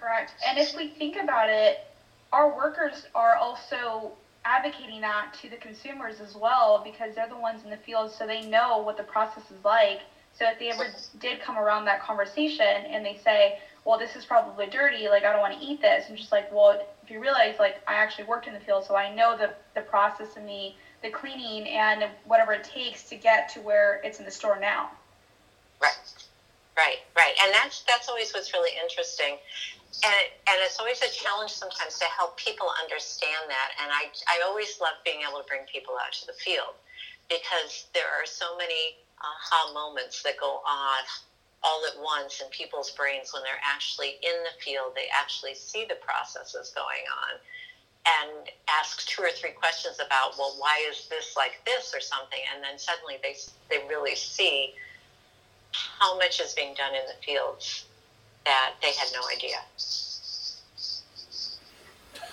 Correct. And if we think about it, our workers are also advocating that to the consumers as well because they're the ones in the field so they know what the process is like. So if they ever did come around that conversation and they say, well, this is probably dirty, like I don't want to eat this, and just like, well, if you realize, like I actually worked in the field, so I know the the process and the the cleaning and whatever it takes to get to where it's in the store now. Right, right, right, and that's that's always what's really interesting. And and it's always a challenge sometimes to help people understand that. And I I always love being able to bring people out to the field because there are so many uh, aha moments that go on all at once in people's brains when they're actually in the field. They actually see the processes going on and ask two or three questions about well why is this like this or something and then suddenly they they really see how much is being done in the fields that they had no idea.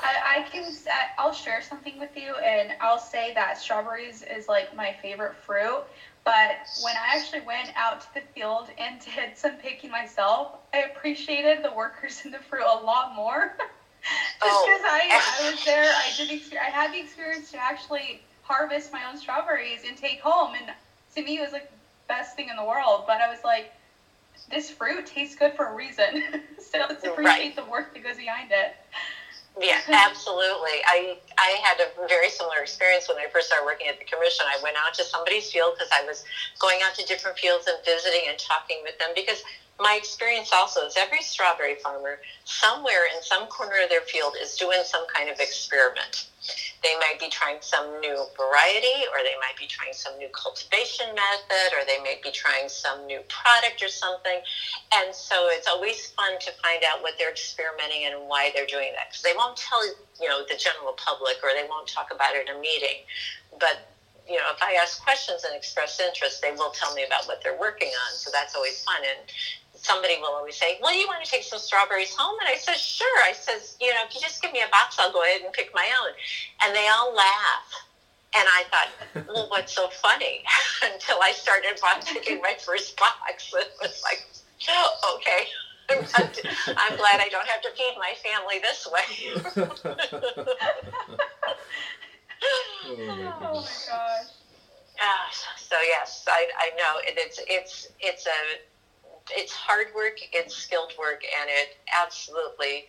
I, I can I'll share something with you and I'll say that strawberries is like my favorite fruit but when I actually went out to the field and did some picking myself I appreciated the workers in the fruit a lot more just because oh. I, I was there I did I had the experience to actually harvest my own strawberries and take home and to me it was like the best thing in the world but I was like this fruit tastes good for a reason. so let's appreciate right. the work that goes behind it. Yeah, absolutely. I I had a very similar experience when I first started working at the commission. I went out to somebody's field because I was going out to different fields and visiting and talking with them because my experience also is every strawberry farmer somewhere in some corner of their field is doing some kind of experiment. They might be trying some new variety, or they might be trying some new cultivation method, or they might be trying some new product or something. And so it's always fun to find out what they're experimenting and why they're doing that. Because they won't tell you know the general public, or they won't talk about it in a meeting. But you know, if I ask questions and express interest, they will tell me about what they're working on. So that's always fun. And somebody will always say, "Well, you want to take some strawberries home?" And I said, "Sure." I says, "You know, if you just give me a box, I'll go ahead and pick my own." And they all laugh. And I thought, well, what's so funny? Until I started picking my first box, it was like, oh, okay. I'm glad I don't have to feed my family this way. oh my gosh. Uh, so yes, I, I know it, it's it's it's a it's hard work, it's skilled work, and it absolutely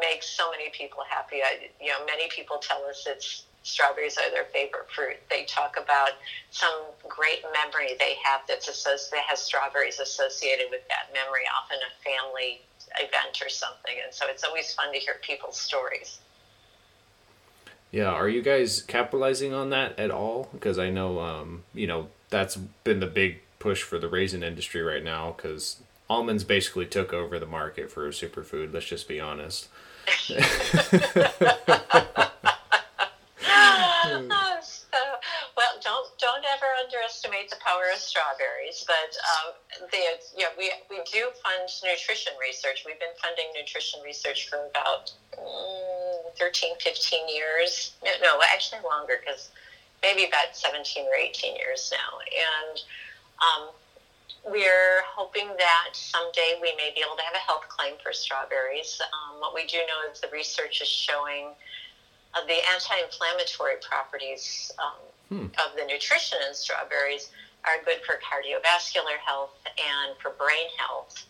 makes so many people happy. I, you know, many people tell us it's strawberries are their favorite fruit. They talk about some great memory they have that's associated that has strawberries associated with that memory, often a family event or something. And so it's always fun to hear people's stories. Yeah, are you guys capitalizing on that at all? Because I know, um, you know, that's been the big push for the raisin industry right now. Because almonds basically took over the market for a superfood. Let's just be honest. well, don't don't ever underestimate the power of strawberries. But um, the yeah, we we do fund nutrition research. We've been funding nutrition research for about mm, 13, 15 years. No, actually longer because maybe about 17 or 18 years now. And um, we're hoping that someday we may be able to have a health claim for strawberries. Um, what we do know is the research is showing uh, the anti-inflammatory properties um, hmm. of the nutrition in strawberries are good for cardiovascular health and for brain health.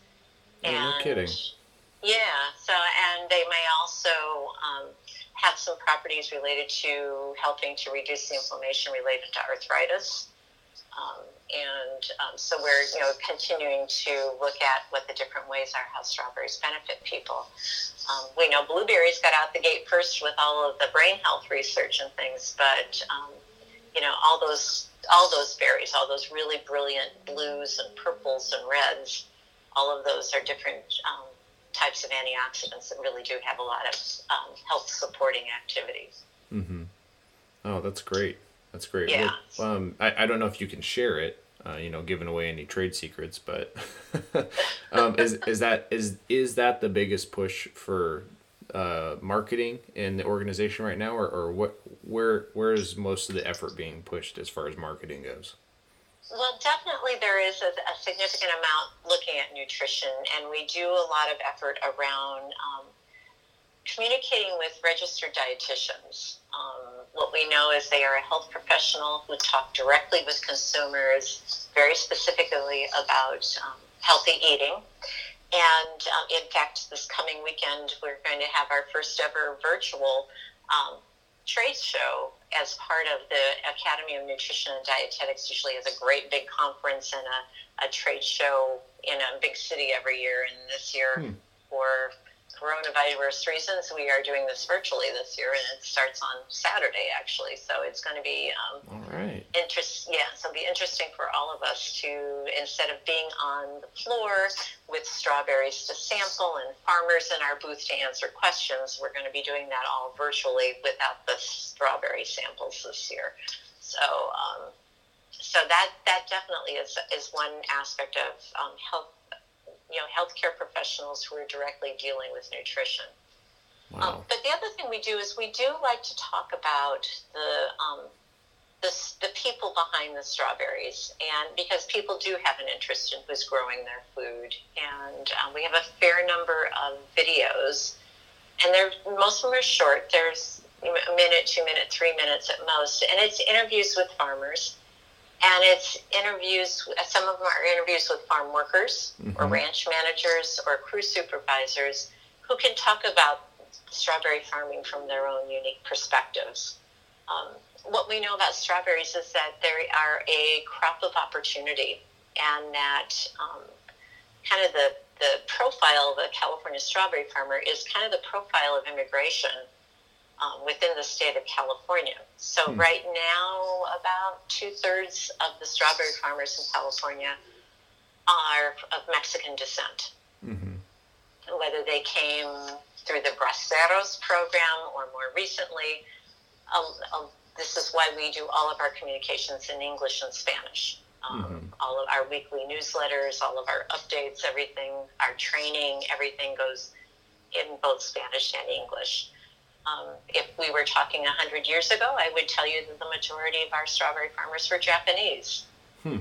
and, no kidding. Yeah. So, and they may also um, have some properties related to helping to reduce the inflammation related to arthritis. Um, and um, so we're you know continuing to look at what the different ways are how strawberries benefit people. Um, we know blueberries got out the gate first with all of the brain health research and things, but um, you know all those all those berries, all those really brilliant blues and purples and reds, all of those are different um, types of antioxidants that really do have a lot of um, health supporting activities. Mm-hmm. Oh, that's great. That's great. Yeah. Well, um, I, I don't know if you can share it, uh, you know, giving away any trade secrets, but um, is is that is is that the biggest push for uh, marketing in the organization right now, or, or what? Where where is most of the effort being pushed as far as marketing goes? Well, definitely there is a, a significant amount looking at nutrition, and we do a lot of effort around um, communicating with registered dietitians. Um, what we know is they are a health professional who talk directly with consumers very specifically about um, healthy eating. And um, in fact, this coming weekend, we're going to have our first ever virtual um, trade show as part of the Academy of Nutrition and Dietetics. Usually, has a great big conference and a, a trade show in a big city every year. And this year, Hmm. for coronavirus reasons, we are doing this virtually this year, and it starts on Saturday actually. So it's going to be um, All right. interest yeah so it'll be interesting for all of us to instead of being on the floor with strawberries to sample and farmers in our booth to answer questions we're going to be doing that all virtually without the strawberry samples this year so um, so that that definitely is is one aspect of um, health you know healthcare professionals who are directly dealing with nutrition um, Wow. but the other thing we do is we do like to talk about the um, the, the people behind the strawberries, and because people do have an interest in who's growing their food, and um, we have a fair number of videos, and they're most of them are short. There's a minute, two minute, three minutes at most, and it's interviews with farmers. And it's interviews, some of them are interviews with farm workers or Mhm. ranch managers or crew supervisors who can talk about strawberry farming from their own unique perspectives. Um, what we know about strawberries is that they are a crop of opportunity, and that um, kind of the, the profile of a California strawberry farmer is kind of the profile of immigration um, within the state of California. So, Hmm. right now, about two thirds of the strawberry farmers in California are of Mexican descent Mm-hmm. whether they came through the Braceros program or more recently. Um, um, this is why we do all of our communications in English and Spanish. Um, Mhm. All of our weekly newsletters, all of our updates, everything, our training, everything goes in both Spanish and English. Um, if we were talking 100 years ago, I would tell you that the majority of our strawberry farmers were Japanese. Hmm.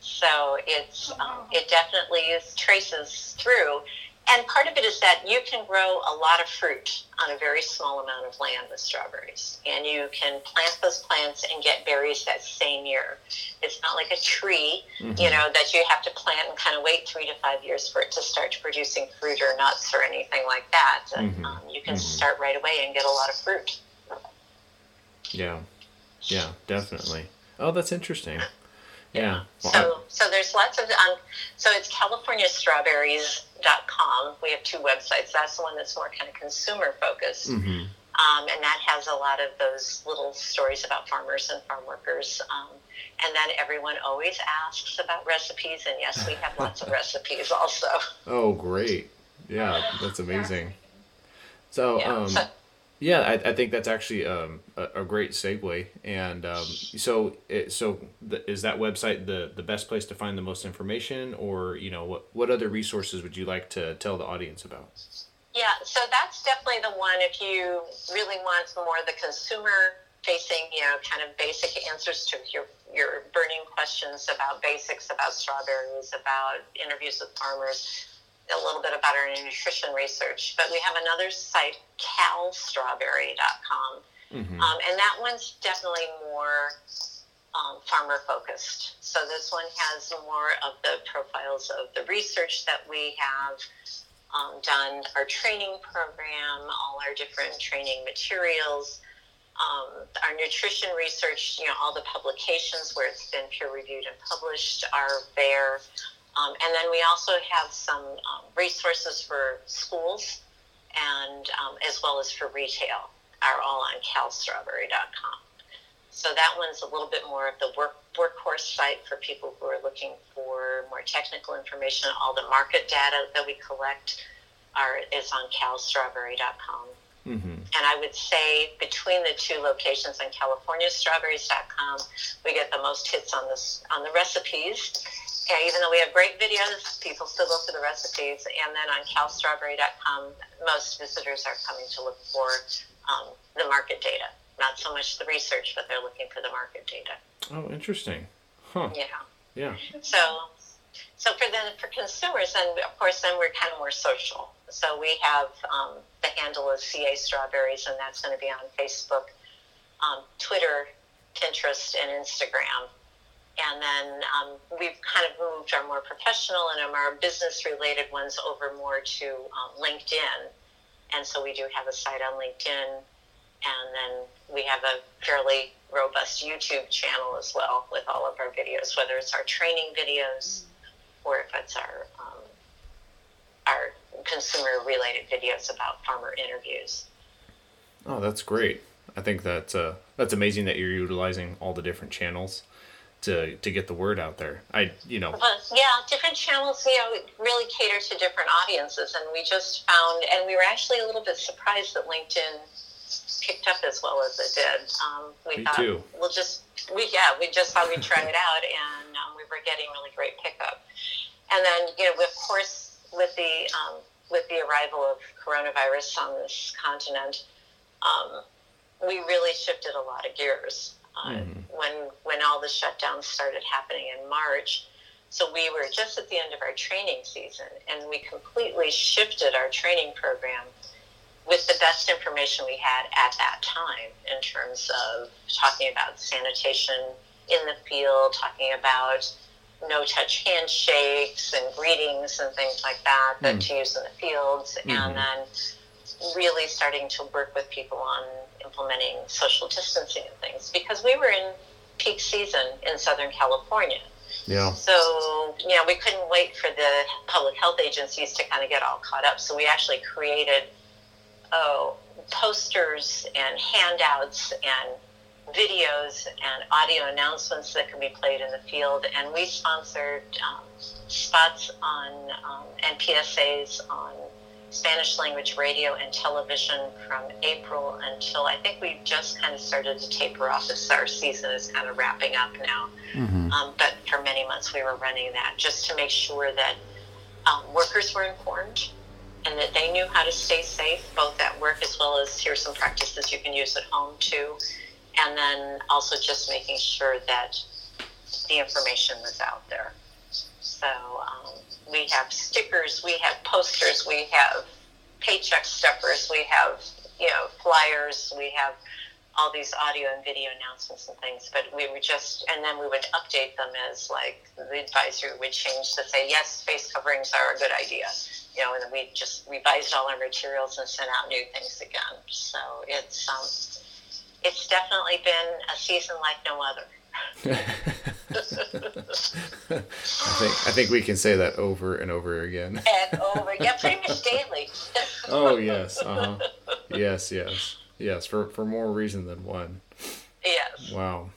So it's um, it definitely is traces through, and part of it is that you can grow a lot of fruit on a very small amount of land with strawberries, and you can plant those plants and get berries that same year. It's not like a tree, you know, that you have to plant and kind of wait three to five years for it to start producing fruit or nuts or anything like that. Mhm. Um, you can Mhm. start right away and get a lot of fruit. Yeah. Yeah, definitely. Oh, that's interesting. Yeah. Well, So, so there's lots of um, so it's CaliforniaStrawberries.com. We have two websites. That's the one that's more kind of consumer focused, I, mhm. um, and that has a lot of those little stories about farmers and farm workers. Um, and then everyone always asks about recipes, and yes, we have lots of recipes also. Oh, great. Yeah, that's amazing. So, Yeah. um, So- yeah, I, I think that's actually um, a, a great segue. And um, so, it, so the, is that website the, the best place to find the most information, or you know, what what other resources would you like to tell the audience about? Yeah, so that's definitely the one if you really want more of the consumer facing, you know, kind of basic answers to your your burning questions about basics about strawberries, about interviews with farmers, a little bit about our nutrition research. But we have another site, calstrawberry.com. Mm-hmm. Um, and that one's definitely more um, farmer focused. So this one has more of the profiles of the research that we have um, done, our training program, all our different training materials. Um, our nutrition research, you know, all the publications where it's been peer reviewed and published are there. Um, and then we also have some um, resources for schools and um, as well as for retail are all on calstrawberry.com. So that one's a little bit more of the work, workhorse site for people who are looking for more technical information. All the market data that we collect are is on calstrawberry.com. Mm-hmm. And I would say between the two locations on CaliforniaStrawberries.com, we get the most hits on this on the recipes. And even though we have great videos, people still look for the recipes. And then on CalStrawberry.com, most visitors are coming to look for um, the market data, not so much the research, but they're looking for the market data. Oh, interesting. Huh. Yeah. Yeah. So, so for the for consumers, and of course, then we're kind of more social. So we have um, the handle is CA Strawberries, and that's going to be on Facebook, um, Twitter, Pinterest, and Instagram. And then um, we've kind of moved our more professional and our business related ones over more to um, LinkedIn. And so we do have a site on LinkedIn. And then we have a fairly robust YouTube channel as well with all of our videos, whether it's our training videos or if it's our um, our consumer related videos about farmer interviews. Oh, that's great. I think that uh, that's amazing that you're utilizing all the different channels to to get the word out there. I you know. Well, yeah, different channels, you know, really cater to different audiences, and we just found, and we were actually a little bit surprised that LinkedIn picked up as well as it did. Um, we Me thought too. we'll just we yeah we just thought we'd try it out, and um, we were getting really great pickup. And then you know, of course, with the um, with the arrival of coronavirus on this continent, um, we really shifted a lot of gears uh, mm-hmm. when when all the shutdowns started happening in March. So we were just at the end of our training season, and we completely shifted our training program with the best information we had at that time in terms of talking about sanitation in the field, talking about no touch handshakes and greetings and things like that that mm. to use in the fields, mm-hmm. and then really starting to work with people on implementing social distancing and things because we were in peak season in Southern California. Yeah. So, you know, we couldn't wait for the public health agencies to kind of get all caught up. So we actually created oh, posters and handouts and videos and audio announcements that can be played in the field. And we sponsored um, spots on um, and PSAs on Spanish language radio and television from April until I think we just kind of started to taper off as our season is kind of wrapping up now. Mm-hmm. Um, but for many months we were running that just to make sure that um, workers were informed and that they knew how to stay safe both at work as well as here's some practices you can use at home too and then also just making sure that the information was out there. So um, we have stickers, we have posters, we have paycheck stuffers, we have you know flyers, we have all these audio and video announcements and things. But we would just, and then we would update them as like the advisory would change to say yes, face coverings are a good idea. You know, and then we just revised all our materials and sent out new things again. So it's um, it's definitely been a season like no other. I think I think we can say that over and over again. and over, yeah, pretty much daily. oh yes, uh huh. Yes, yes, yes. For for more reason than one. Yes. Wow.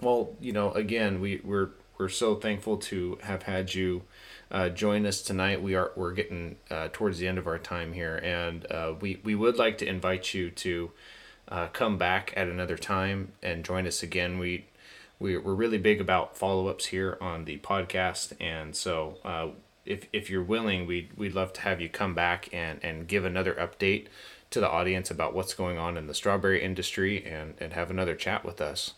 Well, you know, again, we we're we're so thankful to have had you uh, join us tonight. We are we're getting uh, towards the end of our time here, and uh, we we would like to invite you to uh, come back at another time and join us again. We, we we're really big about follow ups here on the podcast, and so uh, if if you're willing, we'd we'd love to have you come back and and give another update to the audience about what's going on in the strawberry industry and and have another chat with us.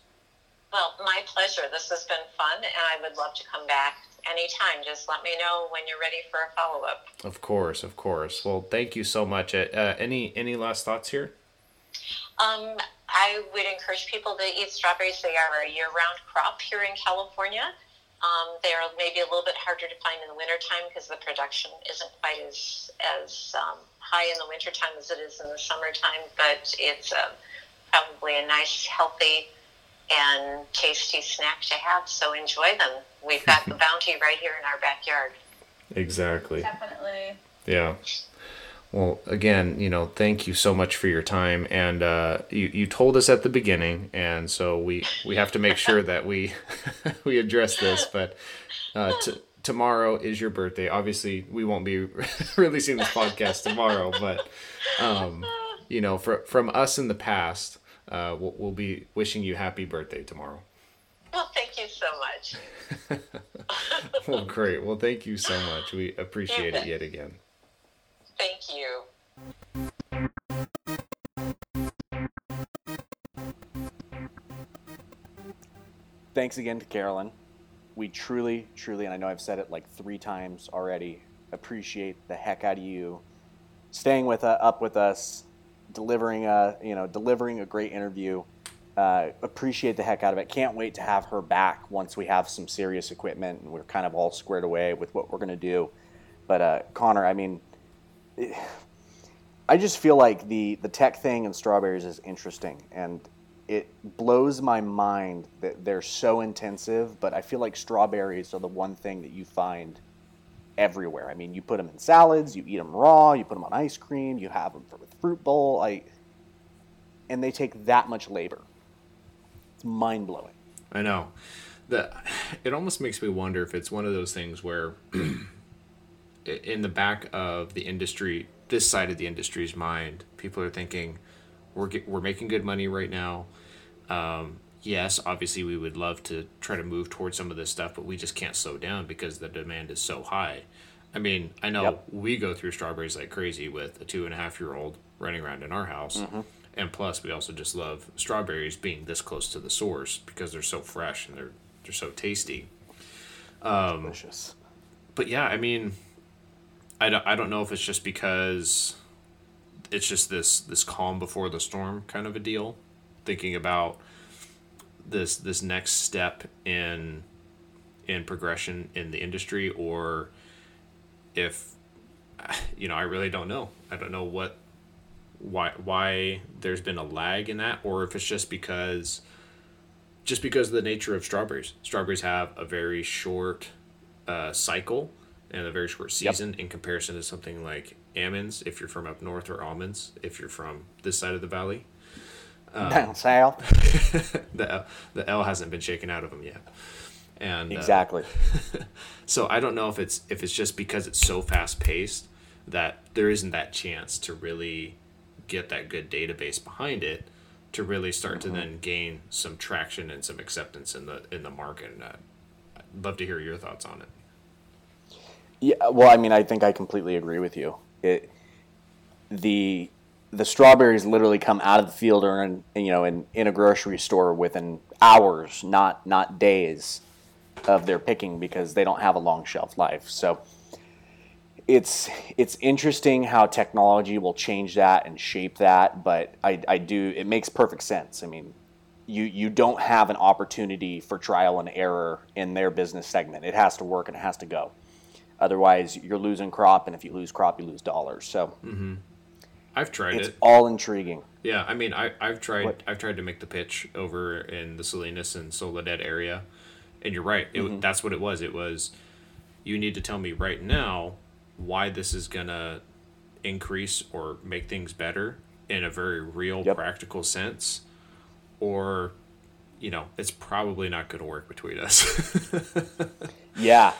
Well, my pleasure. This has been fun, and I would love to come back anytime. Just let me know when you're ready for a follow up. Of course, of course. Well, thank you so much. Uh, any any last thoughts here? Um, I would encourage people to eat strawberries. They are a year-round crop here in California. Um, they are maybe a little bit harder to find in the wintertime because the production isn't quite as as um, high in the wintertime as it is in the summertime. But it's a probably a nice, healthy, and tasty snack to have. So enjoy them. We've got the bounty right here in our backyard. Exactly. Definitely. Yeah. Well, again, you know, thank you so much for your time, and uh, you you told us at the beginning, and so we we have to make sure that we we address this. But uh, t- tomorrow is your birthday. Obviously, we won't be releasing this podcast tomorrow, but um, you know, for, from us in the past, uh, we'll, we'll be wishing you happy birthday tomorrow. Well, thank you so much. well, great. Well, thank you so much. We appreciate it yet again. Thank you. Thanks again to Carolyn. We truly, truly, and I know I've said it like three times already, appreciate the heck out of you staying with uh, up with us, delivering a you know delivering a great interview. Uh, appreciate the heck out of it. Can't wait to have her back once we have some serious equipment and we're kind of all squared away with what we're gonna do. But uh, Connor, I mean, I just feel like the the tech thing and strawberries is interesting, and it blows my mind that they're so intensive. But I feel like strawberries are the one thing that you find everywhere. I mean, you put them in salads, you eat them raw, you put them on ice cream, you have them for with fruit bowl. I and they take that much labor. It's mind blowing. I know. The it almost makes me wonder if it's one of those things where in the back of the industry, this side of the industry's mind, people are thinking we're get, we're making good money right now. Um, yes, obviously we would love to try to move towards some of this stuff, but we just can't slow down because the demand is so high. I mean, I know Yep. we go through strawberries like crazy with a two and a half year old running around in our house. And plus, we also just love strawberries being this close to the source because they're so fresh and they're they're so tasty. Delicious. But yeah, I mean, I don't, I don't know if it's just because it's just this this calm before the storm kind of a deal, thinking about this this next step in in progression in the industry, or if you know, I really don't know. I don't know what why why there's been a lag in that, or if it's just because just because of the nature of strawberries. Strawberries have a very short uh, cycle and a very short Yep. season in comparison to something like almonds if you're from up north or almonds if you're from this side of the valley. Down south. The L, the L hasn't been shaken out of them yet. And uh, Exactly. so I don't know if it's if it's just because it's so fast paced that there isn't that chance to really get that good database behind it to really start to then gain some traction and some acceptance in the in the market. And uh, I'd love to hear your thoughts on it. Yeah, well, I mean, I think I completely agree with you. It the the strawberries literally come out of the field or in you know in, in a grocery store within hours, not not days of their picking because they don't have a long shelf life. So it's it's interesting how technology will change that and shape that, but I, I do it makes perfect sense. I mean, you you don't have an opportunity for trial and error in their business segment. It has to work and it has to go. Otherwise, you're losing crop, and if you lose crop, you lose dollars. So I've tried it's it. all intriguing. Yeah, I mean, I I've tried What? I've tried to make the pitch over in the Salinas and Soledad area, and you're right. It, Mm-hmm. That's what it was. It was, you need to tell me right now why this is gonna increase or make things better in a very real, Yep. practical sense, or, you know, it's probably not gonna work between us. Yeah,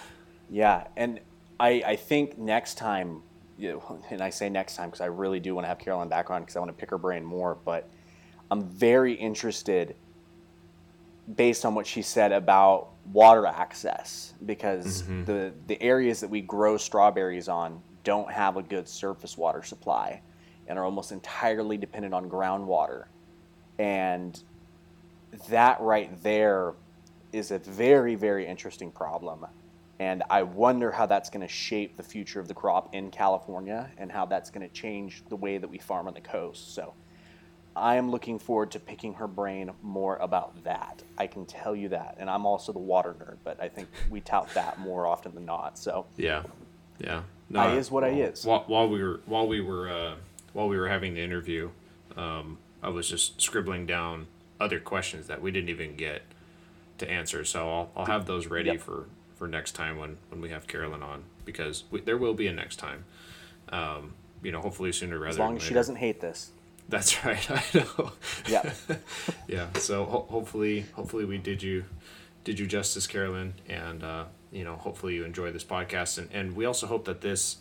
yeah, and I I think next time, you know, and I say next time because I really do want to have Carolyn back on because I want to pick her brain more. But I'm very interested, based on what she said about water access, because mm-hmm. the the areas that we grow strawberries on don't have a good surface water supply, and are almost entirely dependent on groundwater, and that right there is a very, very interesting problem. And I wonder how that's going to shape the future of the crop in California and how that's going to change the way that we farm on the coast. So I am looking forward to picking her brain more about that. I can tell you that. And I'm also the water nerd, but I think we tout that more often than not. So yeah, yeah. I is what I is. While, while we were while we were uh, while we were having the interview, um, I was just scribbling down other questions that we didn't even get to answer. So I'll, I'll have those ready Yep. for, for next time when, when we have Carolyn on because we, there will be a next time. Um, you know, hopefully sooner rather As long than as she doesn't hate this. That's right. I know. Yeah. yeah. So ho- hopefully, hopefully we did you did you justice, Carolyn, and uh, you know, hopefully you enjoy this podcast, and and we also hope that this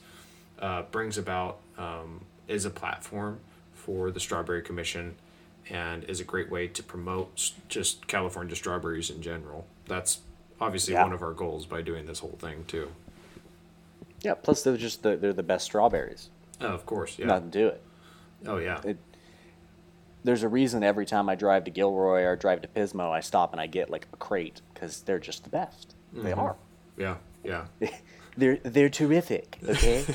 uh, brings about um, is a platform for the Strawberry Commission, and is a great way to promote just California strawberries in general. That's obviously Yeah. one of our goals by doing this whole thing too. Yeah. Plus, they're just the, they're the best strawberries. Oh, of course, yeah. Nothing to it. oh yeah. it. There's a reason every time I drive to Gilroy or drive to Pismo, I stop and I get like a crate because they're just the best. They Mhm. are. yeah. Yeah. They're they're terrific. Okay.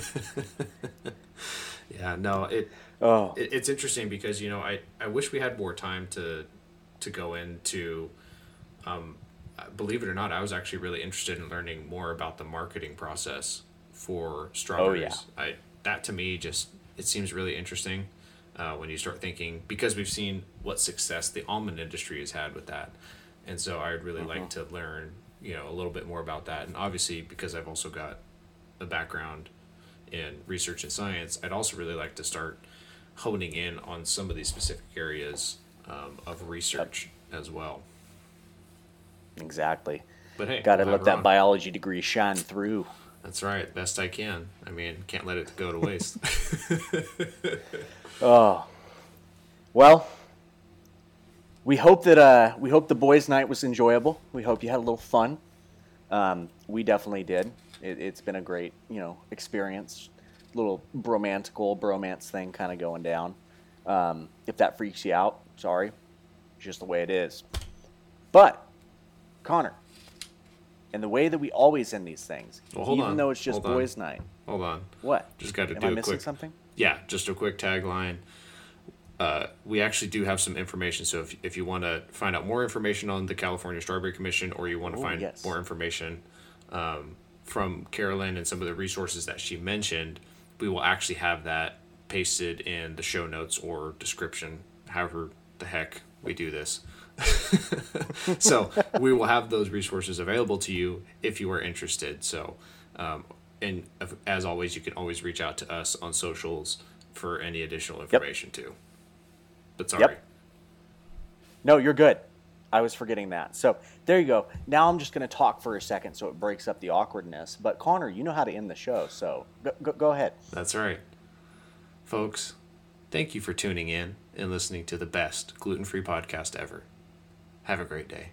Yeah, no, it, oh. it it's interesting because you know I, I wish we had more time to to go into um, believe it or not I was actually really interested in learning more about the marketing process for strawberries. I that to me just it seems really interesting uh, when you start thinking because we've seen what success the almond industry has had with that, and so I'd really like to learn you know a little bit more about that, and obviously because I've also got a background in research and science, I'd also really like to start honing in on some of these specific areas um, of research as well. Exactly. But hey, Got to let that biology degree shine through. That's right, best I can. I mean, can't let it go to waste. Oh. Well, we hope that uh, we hope the boys' night was enjoyable. We hope you had a little fun. Um, we definitely did. It, it's been a great, you know, experience. Little bromantical bromance thing kind of going down. Um, if that freaks you out, sorry, it's just the way it is. But Connor, and the way that we always end these things, Well, even on, though it's just hold on. boys' night, Hold on. what? Just got to Am do I a missing quick something? Yeah, just a quick tagline. Uh, we actually do have some information. So if, if you want to find out more information on the California Strawberry Commission, or you want to find yes. more information um, from Carolyn and some of the resources that she mentioned, we will actually have that pasted in the show notes or description, however the heck we do this. so we will have those resources available to you if you are interested. So, um, and as always, you can always reach out to us on socials for any additional information too. But sorry. Yep. No, you're good. I was forgetting that. So there you go. Now I'm just going to talk for a second so it breaks up the awkwardness. But Connor, you know how to end the show, so go, go, go ahead. That's right. Folks, thank you for tuning in and listening to the best gluten free podcast ever. Have a great day.